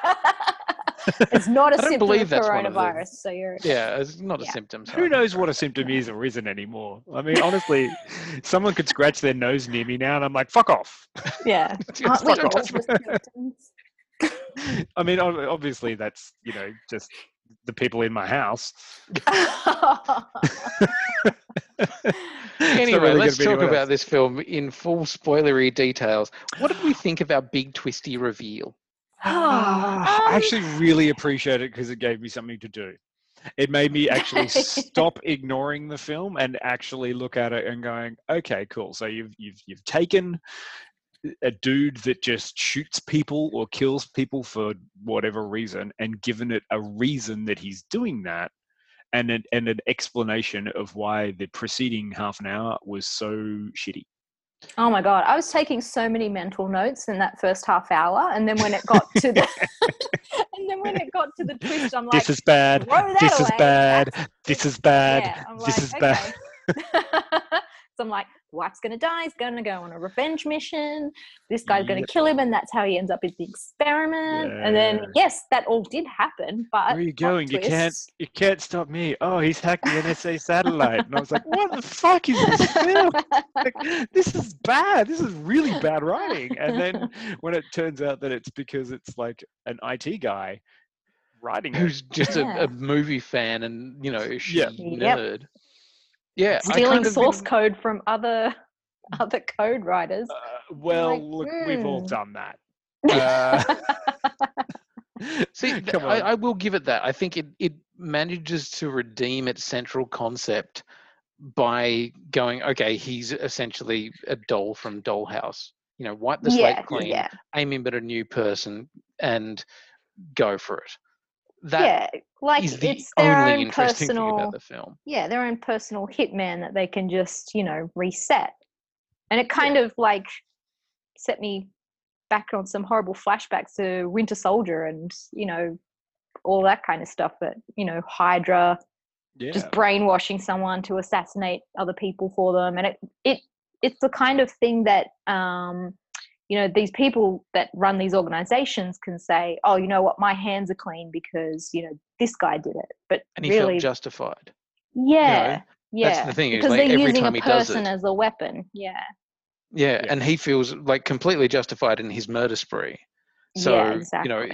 it's not a
I don't
symptom
believe
of
that's one of the-
coronavirus, so you're
Yeah, it's not a symptom. so
Who knows what a symptom is or isn't anymore? I mean, honestly, someone could scratch their nose near me now, and I'm like, "Fuck off."
yeah.
Just
Aren't we
fuck
all
off.
the symptoms?
I mean, obviously, that's you know just the people in my house.
Anyway,
really
let's talk about
else.
this film in full spoilery details. What did we think of our big twisty reveal?
I
Um,
actually really appreciate it because it gave me something to do. It made me actually stop ignoring the film and actually look at it and going, okay, cool. So you've you've you've taken a dude that just shoots people or kills people for whatever reason and given it a reason that he's doing that and an, and an explanation of why the preceding half an hour was so shitty.
Oh my god, I was taking so many mental notes in that first half hour, and then when it got to the, and then when it got to the twist, I'm like,
this is bad. This is bad. This is bad.
Yeah,
This
like,
is bad.
okay. so I'm like, wife's gonna die. He's gonna go on a revenge mission. This guy's gonna
Yep.
kill him, and that's how he ends up in the experiment. And then, yes, that all did happen. But
Where are you going? You can't. You can't stop me. Oh, he's hacked the NSA satellite, and I was like, "What the fuck is this film? Like, this is bad. This is really bad writing." And then when it turns out that it's because it's like an IT guy writing
Who's just
Yeah.
a, a movie fan and you know a
Yeah.
shitty
Yep.
Nerd. Yeah,
stealing
kind of
source
didn't-
code from other other code writers.
uh, well,
like,
look, we've all
hmm.
done that. Uh,
See, th- I. I will give it that. I think it, it manages to redeem its central concept by going, okay, he's essentially a doll from Dollhouse. You know, wipe the slate
yeah,
clean,
yeah,
aim him at a new person, and go for it. That
yeah. Like
is the
it's their
only
own
interesting thing
personal,
about the film.
yeah, their own personal hitman that they can just you know reset, and it kind of like set me back on some horrible flashbacks to Winter Soldier and you know all that kind of stuff. That you know Hydra
yeah.
just brainwashing someone to assassinate other people for them and it it it's the kind of thing that um you know these people that run these organizations can say oh you know what my hands are clean because you know this guy did it but
And he
really
felt justified.
yeah yeah
that's the thing,
because
like,
they're
every
using
time
a person
it-
as a weapon yeah
Yeah,
Yeah.
and he feels like completely justified in his murder spree. So
yeah
you know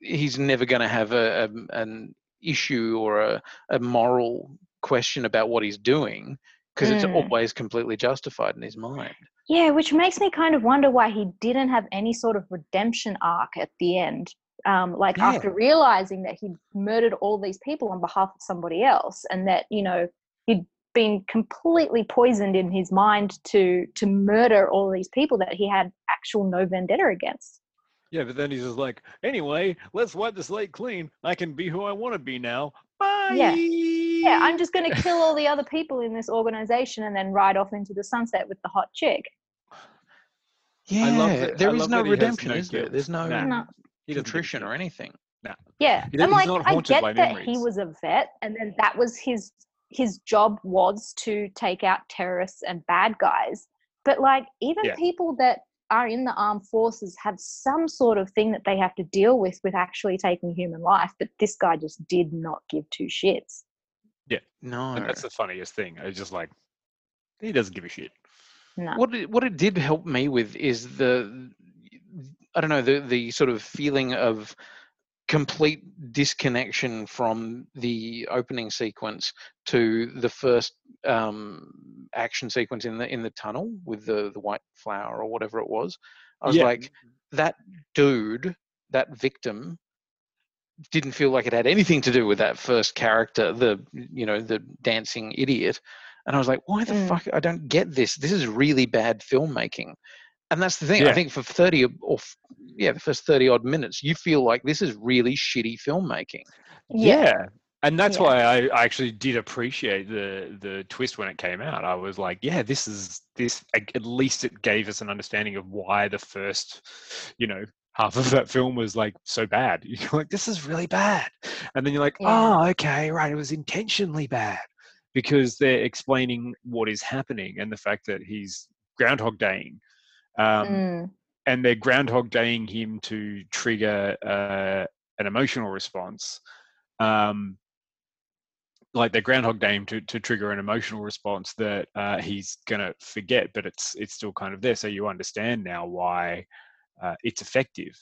he's never going to have a, a an issue or a, a moral question about what he's doing because it's
Mm.
always completely justified in his mind.
Yeah, which makes me kind of wonder why he didn't have any sort of redemption arc at the end. Um, like
Yeah.
after realizing that he'd murdered all these people on behalf of somebody else, and that you know he'd been completely poisoned in his mind to to murder all these people that he had actual no vendetta against.
Yeah, but then he's just like, anyway, let's wipe the slate clean. I can be who I want to be now. Bye.
Yeah. Yeah, I'm just going to kill all the other people in this organization and then ride off into the sunset with the hot chick.
Yeah,
I love that-
there
I
is
love
no
that
redemption,
no
is there? There's no
Nah.
No.
He doesn't give a
contrition or anything.
Yeah,
He
and
doesn't-
like I get
by
that he was a vet, and then that was his his job was to take out terrorists and bad guys. But like even
Yeah.
people that are in the armed forces have some sort of thing that they have to deal with with actually taking human life. But this guy just did not give two shits.
No.
And that's the funniest thing. It's just like, he doesn't give a shit.
No.
what it, what it did help me with is the I don't know the the sort of feeling of complete disconnection from the opening sequence to the first um, action sequence in the in the tunnel with the the white flower or whatever it was. I was
Yeah.
like, that dude, that victim, didn't feel like it had anything to do with that first character, the you know the dancing idiot. And I was like, why the
Mm.
fuck? I don't get this. This is really bad filmmaking. And that's the thing. I think for thirty or- or yeah, the first thirty odd minutes, you feel like this is really shitty filmmaking.
Yeah.
And that's
Yeah.
why I, I actually did appreciate the the twist when it came out. I was like, yeah, this is this at at least it gave us an understanding of why the first, you know, half of that film was like so bad. You're like, this is really bad. And then you're like,
Yeah.
oh, okay, right. It was intentionally bad because they're explaining what is happening and the fact that he's Groundhog Daying. Um,
Mm.
and they're groundhog daying him to trigger uh, an emotional response um, like they're groundhog daying to, to trigger an emotional response that uh, he's gonna forget but it's it's still kind of there so you understand now why uh, it's effective.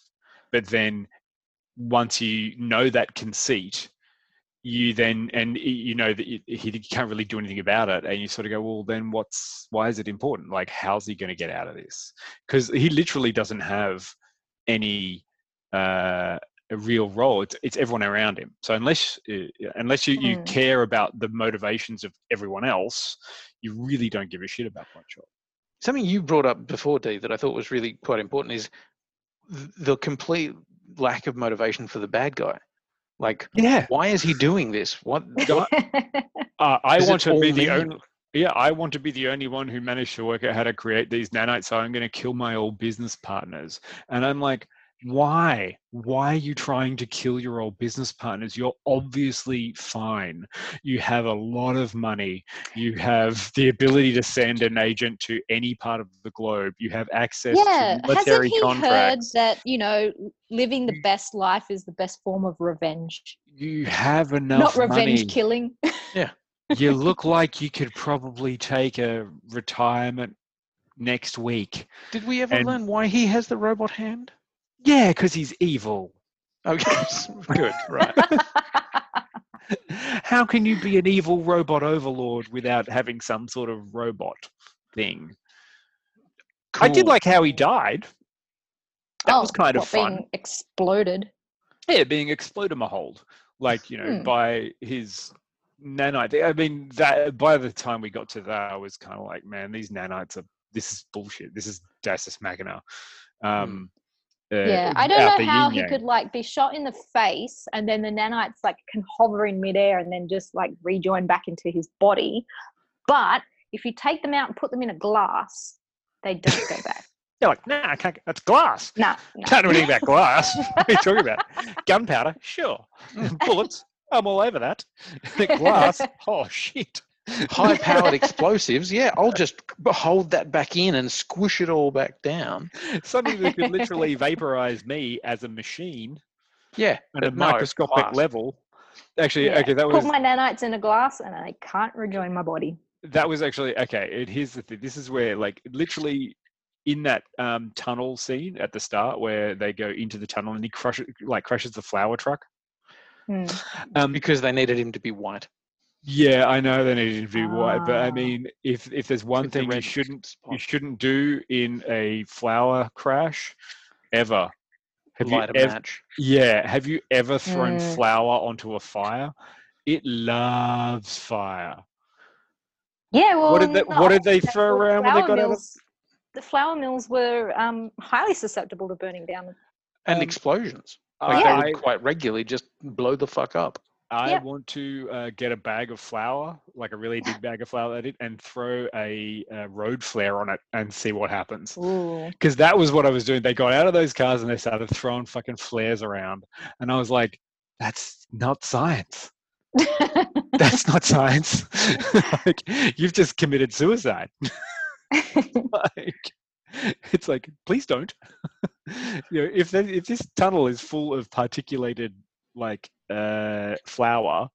But then once you know that conceit you then and you know that you, he can't really do anything about it and you sort of go well then what's why is it important? Like how's he going to get out of this? Because he literally doesn't have any uh a real role. It's, it's everyone around him. So unless uh, unless you, you
Mm.
care about the motivations of everyone else you really don't give a shit about bloodshot
Something you brought up before, Dee, that I thought was really quite important is the complete lack of motivation for the bad guy. Like,
Yeah,
why is he doing this? What?
God, uh, I want to be the only. Yeah, I want to be the only one who managed to work out how to create these nanites. So I'm going to kill my old business partners. And I'm like, why? Why are you trying to kill your old business partners? You're obviously fine. You have a lot of money. You have the ability to send an agent to any part of the globe. You have access
yeah,
to military
hasn't he heard that you know living the best life is the best form of revenge,
you have enough
not revenge
money.
killing?
Yeah you look like you could probably take a retirement next week.
Did we ever
And-
learn why he has the robot hand?
Yeah, because he's evil.
Okay, good, right.
How can you be an evil robot overlord without having some sort of robot thing? I did like how he died. That was
Oh,
kind of
what,
fun.
Being exploded.
Yeah, being explodamahold, like you know,
Hmm.
by his nanite. I mean, that by the time we got to that, I was kind of like, man, these nanites are this is bullshit. This is Dasus Magna. Um, uh,
yeah, I don't know how he
yin-yang.
could like be shot in the face and then the nanites like can hover in midair and then just like rejoin back into his body. But if you take them out and put them in a glass, they don't go back.
They're like, nah, I can't. That's glass.
Nah, nah.
Can't do anything about glass. what are you talking about? Gunpowder, sure. Bullets, I'm all over that. glass, oh shit.
High powered explosives, yeah, I'll just hold that back in and squish it all back down.
Something that could literally vaporize me as a machine
Yeah.
at a
but no,
microscopic
glass.
level. Actually,
Yeah,
okay, that was Put
my nanites in a glass and I can't rejoin my body.
that was actually okay. It, here's the thing: this is where, like, literally in that um, tunnel scene at the start, where they go into the tunnel and he crushes, like, crushes the flower truck.
Hmm.
Um,
Because they needed him to be white.
Yeah, I know they needed to be white, but I
Ah.
mean, if if there's one
With the
thing you shouldn't
spot.
you shouldn't do in a flower crash, ever. Have
Light
you
a
ever?
match.
Yeah, have you ever thrown
Mm.
flour onto a fire? It loves fire.
Yeah, well,
what did they
no,
What did they
the
throw around when they
flour
got out of?
mills, The flour mills were um, highly susceptible to burning down.
And
Um,
explosions. Like
I,
they would quite regularly just blow the fuck up.
I
Yep.
want to uh, get a bag of flour, like a really big bag of flour, at it, and throw a, uh road flare on it and see what happens. Because that was what I was doing. They got out of those cars and they started throwing fucking flares around, and I was like, "That's not science. That's not science. like, you've just committed suicide. like, it's like, please don't. you know, if there, if this tunnel is full of particulated like uh, flour,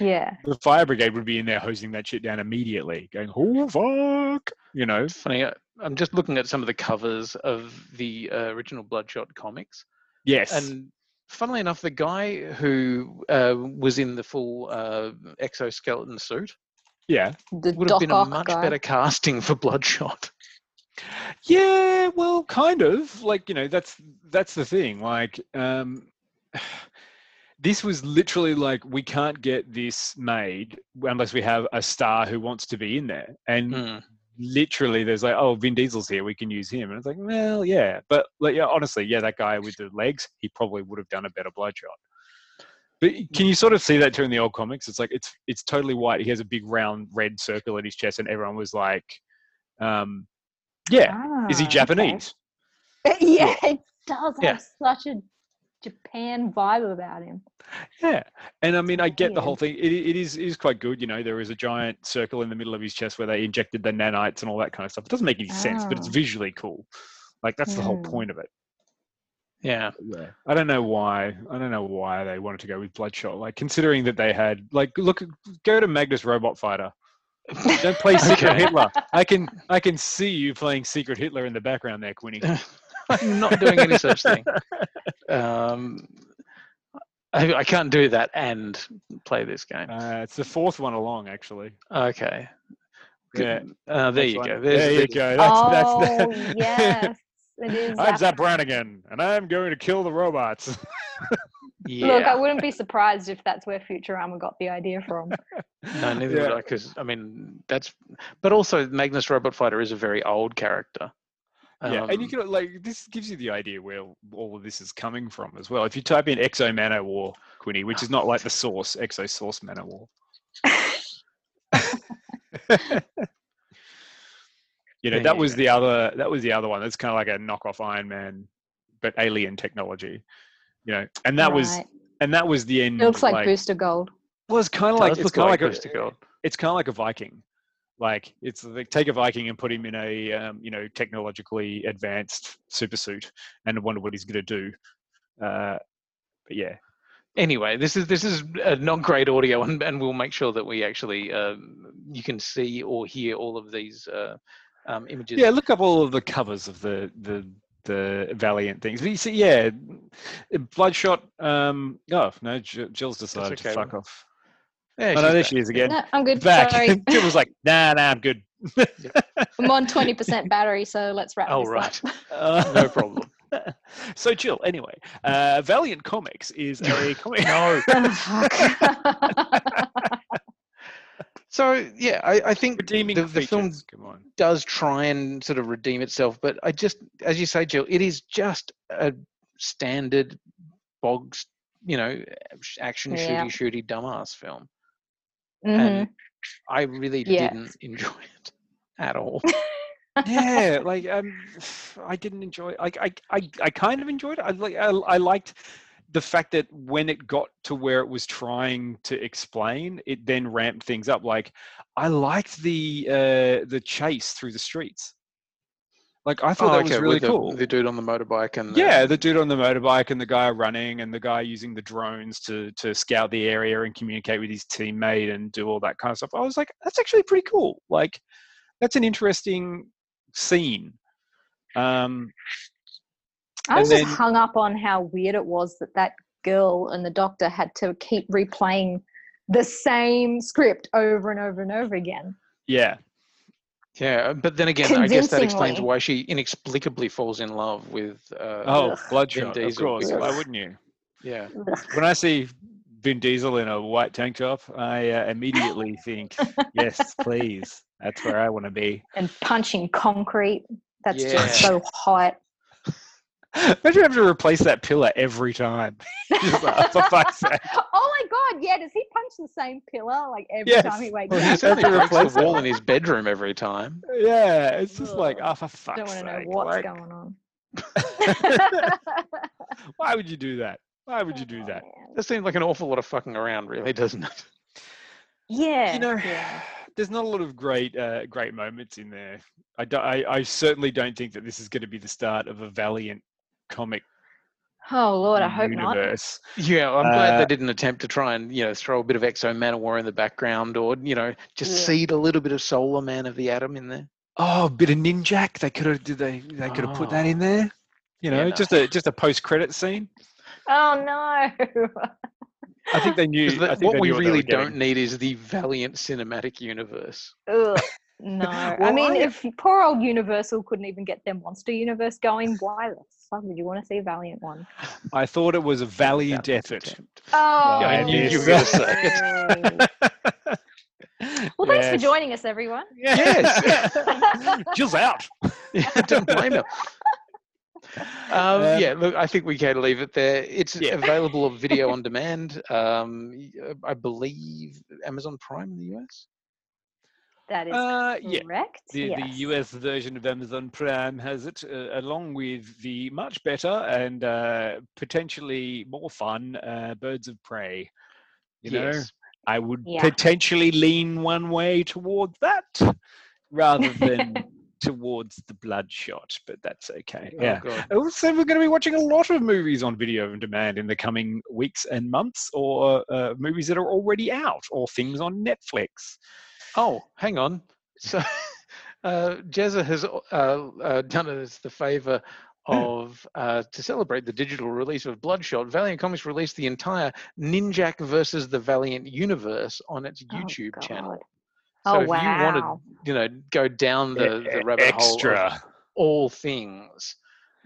yeah.
the fire brigade would be in there hosing that shit down immediately, going, "Oh fuck," you know.
It's funny. uh, I'm just looking at some of the covers of the uh, original Bloodshot comics,
Yes.
and funnily enough, the guy who uh, was in the full uh, exoskeleton suit
yeah.
The
would have been a much
guy.
better casting for Bloodshot.
Yeah, well, kind of. Like, you know, that's that's the thing. Like, um this was literally like we can't get this made unless we have a star who wants to be in there. And
Hmm.
literally there's like, oh, Vin Diesel's here, we can use him. And it's like, well, yeah. But like yeah, honestly, yeah, that guy with the legs, he probably would have done a better bloodshot. But can you sort of see that too in the old comics? It's like it's it's totally white. He has a big round red circle at his chest, and everyone was like, um, yeah, is he
Ah, okay.
Japanese?
yeah, it does
Yeah.
have such a Japan vibe about him.
Yeah, and I mean, I get the whole thing. It, it is it is quite good. You know, there is a giant circle in the middle of his chest where they injected the nanites and all that kind of stuff. It doesn't make any sense, but it's
Oh.
visually cool. Like that's the whole
Hmm.
point of it.
Yeah.
Yeah, I don't know why. I don't know why they wanted to go with Bloodshot. Like considering that they had like look, go to Magnus Robot Fighter. Don't play Secret Hitler. I can I can see you playing Secret Hitler in the background there, Quinny.
I'm not doing any such thing. Um, I, I can't do that and play this game.
Uh, it's the fourth one along, actually.
Okay.
Yeah.
Uh, there
That's
you
one.
go.
There you
there's-
go. That's,
oh
that's the...
yes, it is.
I'm
Zapp
Zapp Brannigan, and I'm going to kill the robots.
Yeah.
Look, I wouldn't be surprised if that's where Futurama got the idea from.
No, neither
Yeah.
would I, because I mean that's. But also, Magnus Robot Fighter is a very old character.
Yeah, and you
Um,
can like this gives you the idea where all of this is coming from as well. If you type in X-O Manowar, Quinny, which is not like the source, X-O Source Manowar. you know,
There
that was
go.
the other that was the other one. That's kind of like a knockoff Iron Man, but alien technology. You know, and that was and that was the end.
It looks like, Booster Gold.
Well, it's kind of like it's kind of
like
like,
Booster
a,
Gold.
it's kind of like a Viking. Like it's like take a Viking and put him in a um, you know technologically advanced super suit and wonder what he's going to do. Uh, but yeah,
anyway, this is this is not great audio, and, and we'll make sure that we actually um, you can see or hear all of these uh, um, images.
yeah. Look up all of the covers of the the the Valiant things. But you see, yeah, Bloodshot. Um, oh no, Jill's decided to fuck off.
Yeah,
Oh no, there
back.
she is again.
No, I'm good.
Back.
Sorry.
Jill was like, nah, nah, I'm good.
I'm on 20% battery, so let's wrap
Oh
this
right,
up.
Uh,
no problem.
so Jill, anyway, uh, Valiant Comics is a comic.
No. So yeah, I, I think
Redeeming
the, the film.
Come on.
does try and sort of redeem itself, but I just, as you say, Jill, it is just a standard bogs, you know, action
Yeah.
shooty shooty dumbass film,
Mhm.
and I really
Yeah.
didn't enjoy it at all.
yeah like um i didn't enjoy Like I i i kind of enjoyed it i like I, I liked the fact that when it got to where it was trying to explain it then ramped things up like i liked the uh the chase through the streets like i thought
Oh,
that was really
the,
cool.
the dude on the motorbike and the,
yeah the dude on the motorbike and the guy running and the guy using the drones to to scout the area and communicate with his teammate and do all that kind of stuff. I was like that's actually pretty cool. Like that's an interesting scene. Um
I was
then-
just hung up on how weird it was that that girl and the doctor had to keep replaying the same script over and over and over again.
yeah
yeah. But then again, I guess that explains why she inexplicably falls in love with. Uh,
oh
Ugh.
bloodshot of
Diesel,
course why wouldn't you
yeah.
when i see vin diesel in a white tank top i uh, immediately think yes please that's where i want to be
And punching concrete. That's
Yeah.
just so hot.
Imagine having to replace that pillar every time Just like, for sake.
oh my god, yeah, does he punch the same pillar like every
Yes.
time he wakes
Well, he
up?
certainly
Have to replace
the wall in his bedroom every time.
yeah it's just like
Ugh.
oh for fuck's
Don't want to know what's
like,
going on.
why would you do that why would you do that
That seems like an awful lot of fucking around, really, doesn't it?
Yeah.
you know
yeah.
there's not a lot of great uh, great moments in there I, do, I i certainly don't think that this is going to be the start of a valiant comic
Oh Lord, I hope not.
universe
Yeah, I'm glad
Uh,
they didn't attempt to try and you know throw a bit of X-O Manowar in the background, or you know just
Yeah.
seed a little bit of Solar Man of the Atom in there.
oh a bit of ninjak they could have did they they could have put that in there you know
Yeah, no.
just a just a post credit scene
Oh no.
i think they knew.
the-
I think
what
they
we
knew they
really
were
don't need is the Valiant cinematic universe.
Ugh, no. I mean,
I-
if poor old Universal couldn't even get their monster universe going, why the fuck would you want to see a Valiant one?
i thought it was a valiant
Valiant
effort
attempt.
Oh,
Yeah, I knew you were gonna say
well, thanks for joining us, everyone.
Yes.
Jill's out.
Yeah, don't blame her. Um,
Um,
yeah, look, I think we can leave it there. It's
Yeah.
available on video on demand. Um, uh, I believe Amazon Prime in the US.
That is
Uh, yeah.
correct.
The,
yes.
the US version of Amazon Prime has it, uh, along with the much better and uh, potentially more fun uh, Birds of Prey. You know,
yes.
I would
Yeah.
potentially lean one way towards that rather than towards the Bloodshot, but that's okay.
Oh,
yeah.
God.
Also, we're going to be watching a lot of movies on video on demand in the coming weeks and months, or uh, movies that are already out, or things on Netflix.
Oh, hang on. So, uh, Jezza has uh, uh, done us the favor of uh, to celebrate the digital release of Bloodshot. Valiant Comics released the entire Ninjak versus the Valiant universe on its
Oh,
YouTube channel.
God.
So
Oh,
if you want to, you know, go down the, the rabbit hole of all things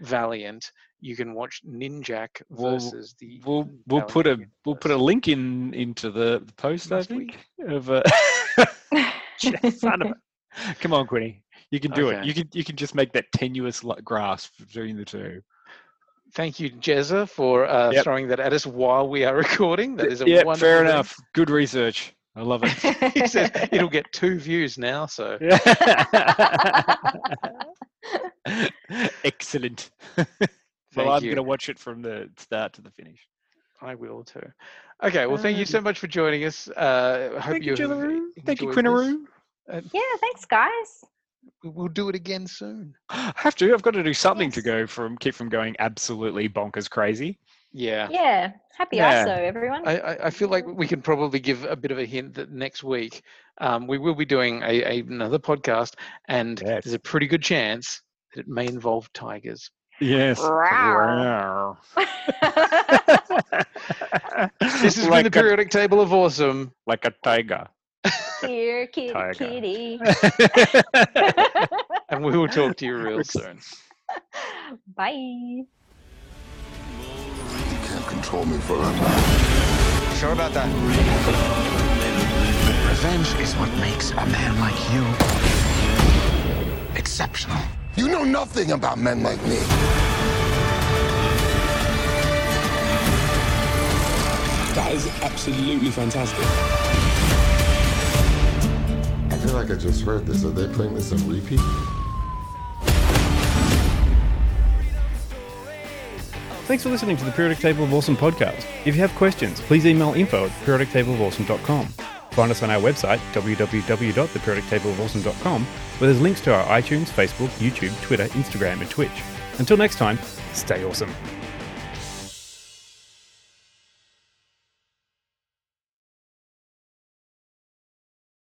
Valiant, you can watch Ninjak
We'll-
versus the.
We'll we'll put a
Valiant
we'll put a link in into the, the post. I
we?
think of uh, son of a- Come on, Quinny. You can do it. You can you can just make that tenuous grasp between the two.
Thank you, Jezza, for uh,
Yep.
throwing that at us while we are recording. That is a
Yeah,
wonderful
fair
thing.
enough. Good research. I love it.
he says it'll get two views now, so
Excellent. well,
Thank
I'm going to watch it from the start to the finish.
I will too. Okay, well, thank you so much for joining us. Uh, I hope
Thank you,
have
Jillaroo. Thank you,
enjoyed this.
Quinaroo.
yeah, thanks, guys.
We- We'll do it again soon.
I have to. I've got to do something to go from keep from going absolutely bonkers crazy.
Yeah.
Yeah, happy
Yeah.
ISO, everyone.
I, I, I feel like we can probably give a bit of a hint that next week um, we will be doing a, a, another podcast, and
Yes.
there's a pretty good chance that it may involve tigers.
Yes.
Rawr.
This has
like
been the
a,
periodic table of awesome.
like a tiger.
Here, kitty,
Tiger.
kitty.
and we will talk to you real soon.
Bye.
You can't control me forever.
Sure about that? Revenge is what makes a man like you exceptional.
You know nothing about men like me.
That is absolutely fantastic.
I feel like I just heard this. Are they playing this on repeat?
Thanks for listening to the Periodic Table of Awesome podcast. If you have questions, please email info at periodictableofawesome.com. Find us on our website, www.theperiodictableofawesome.com, where there's links to our iTunes, Facebook, YouTube, Twitter, Instagram, and Twitch. Until next time, stay awesome.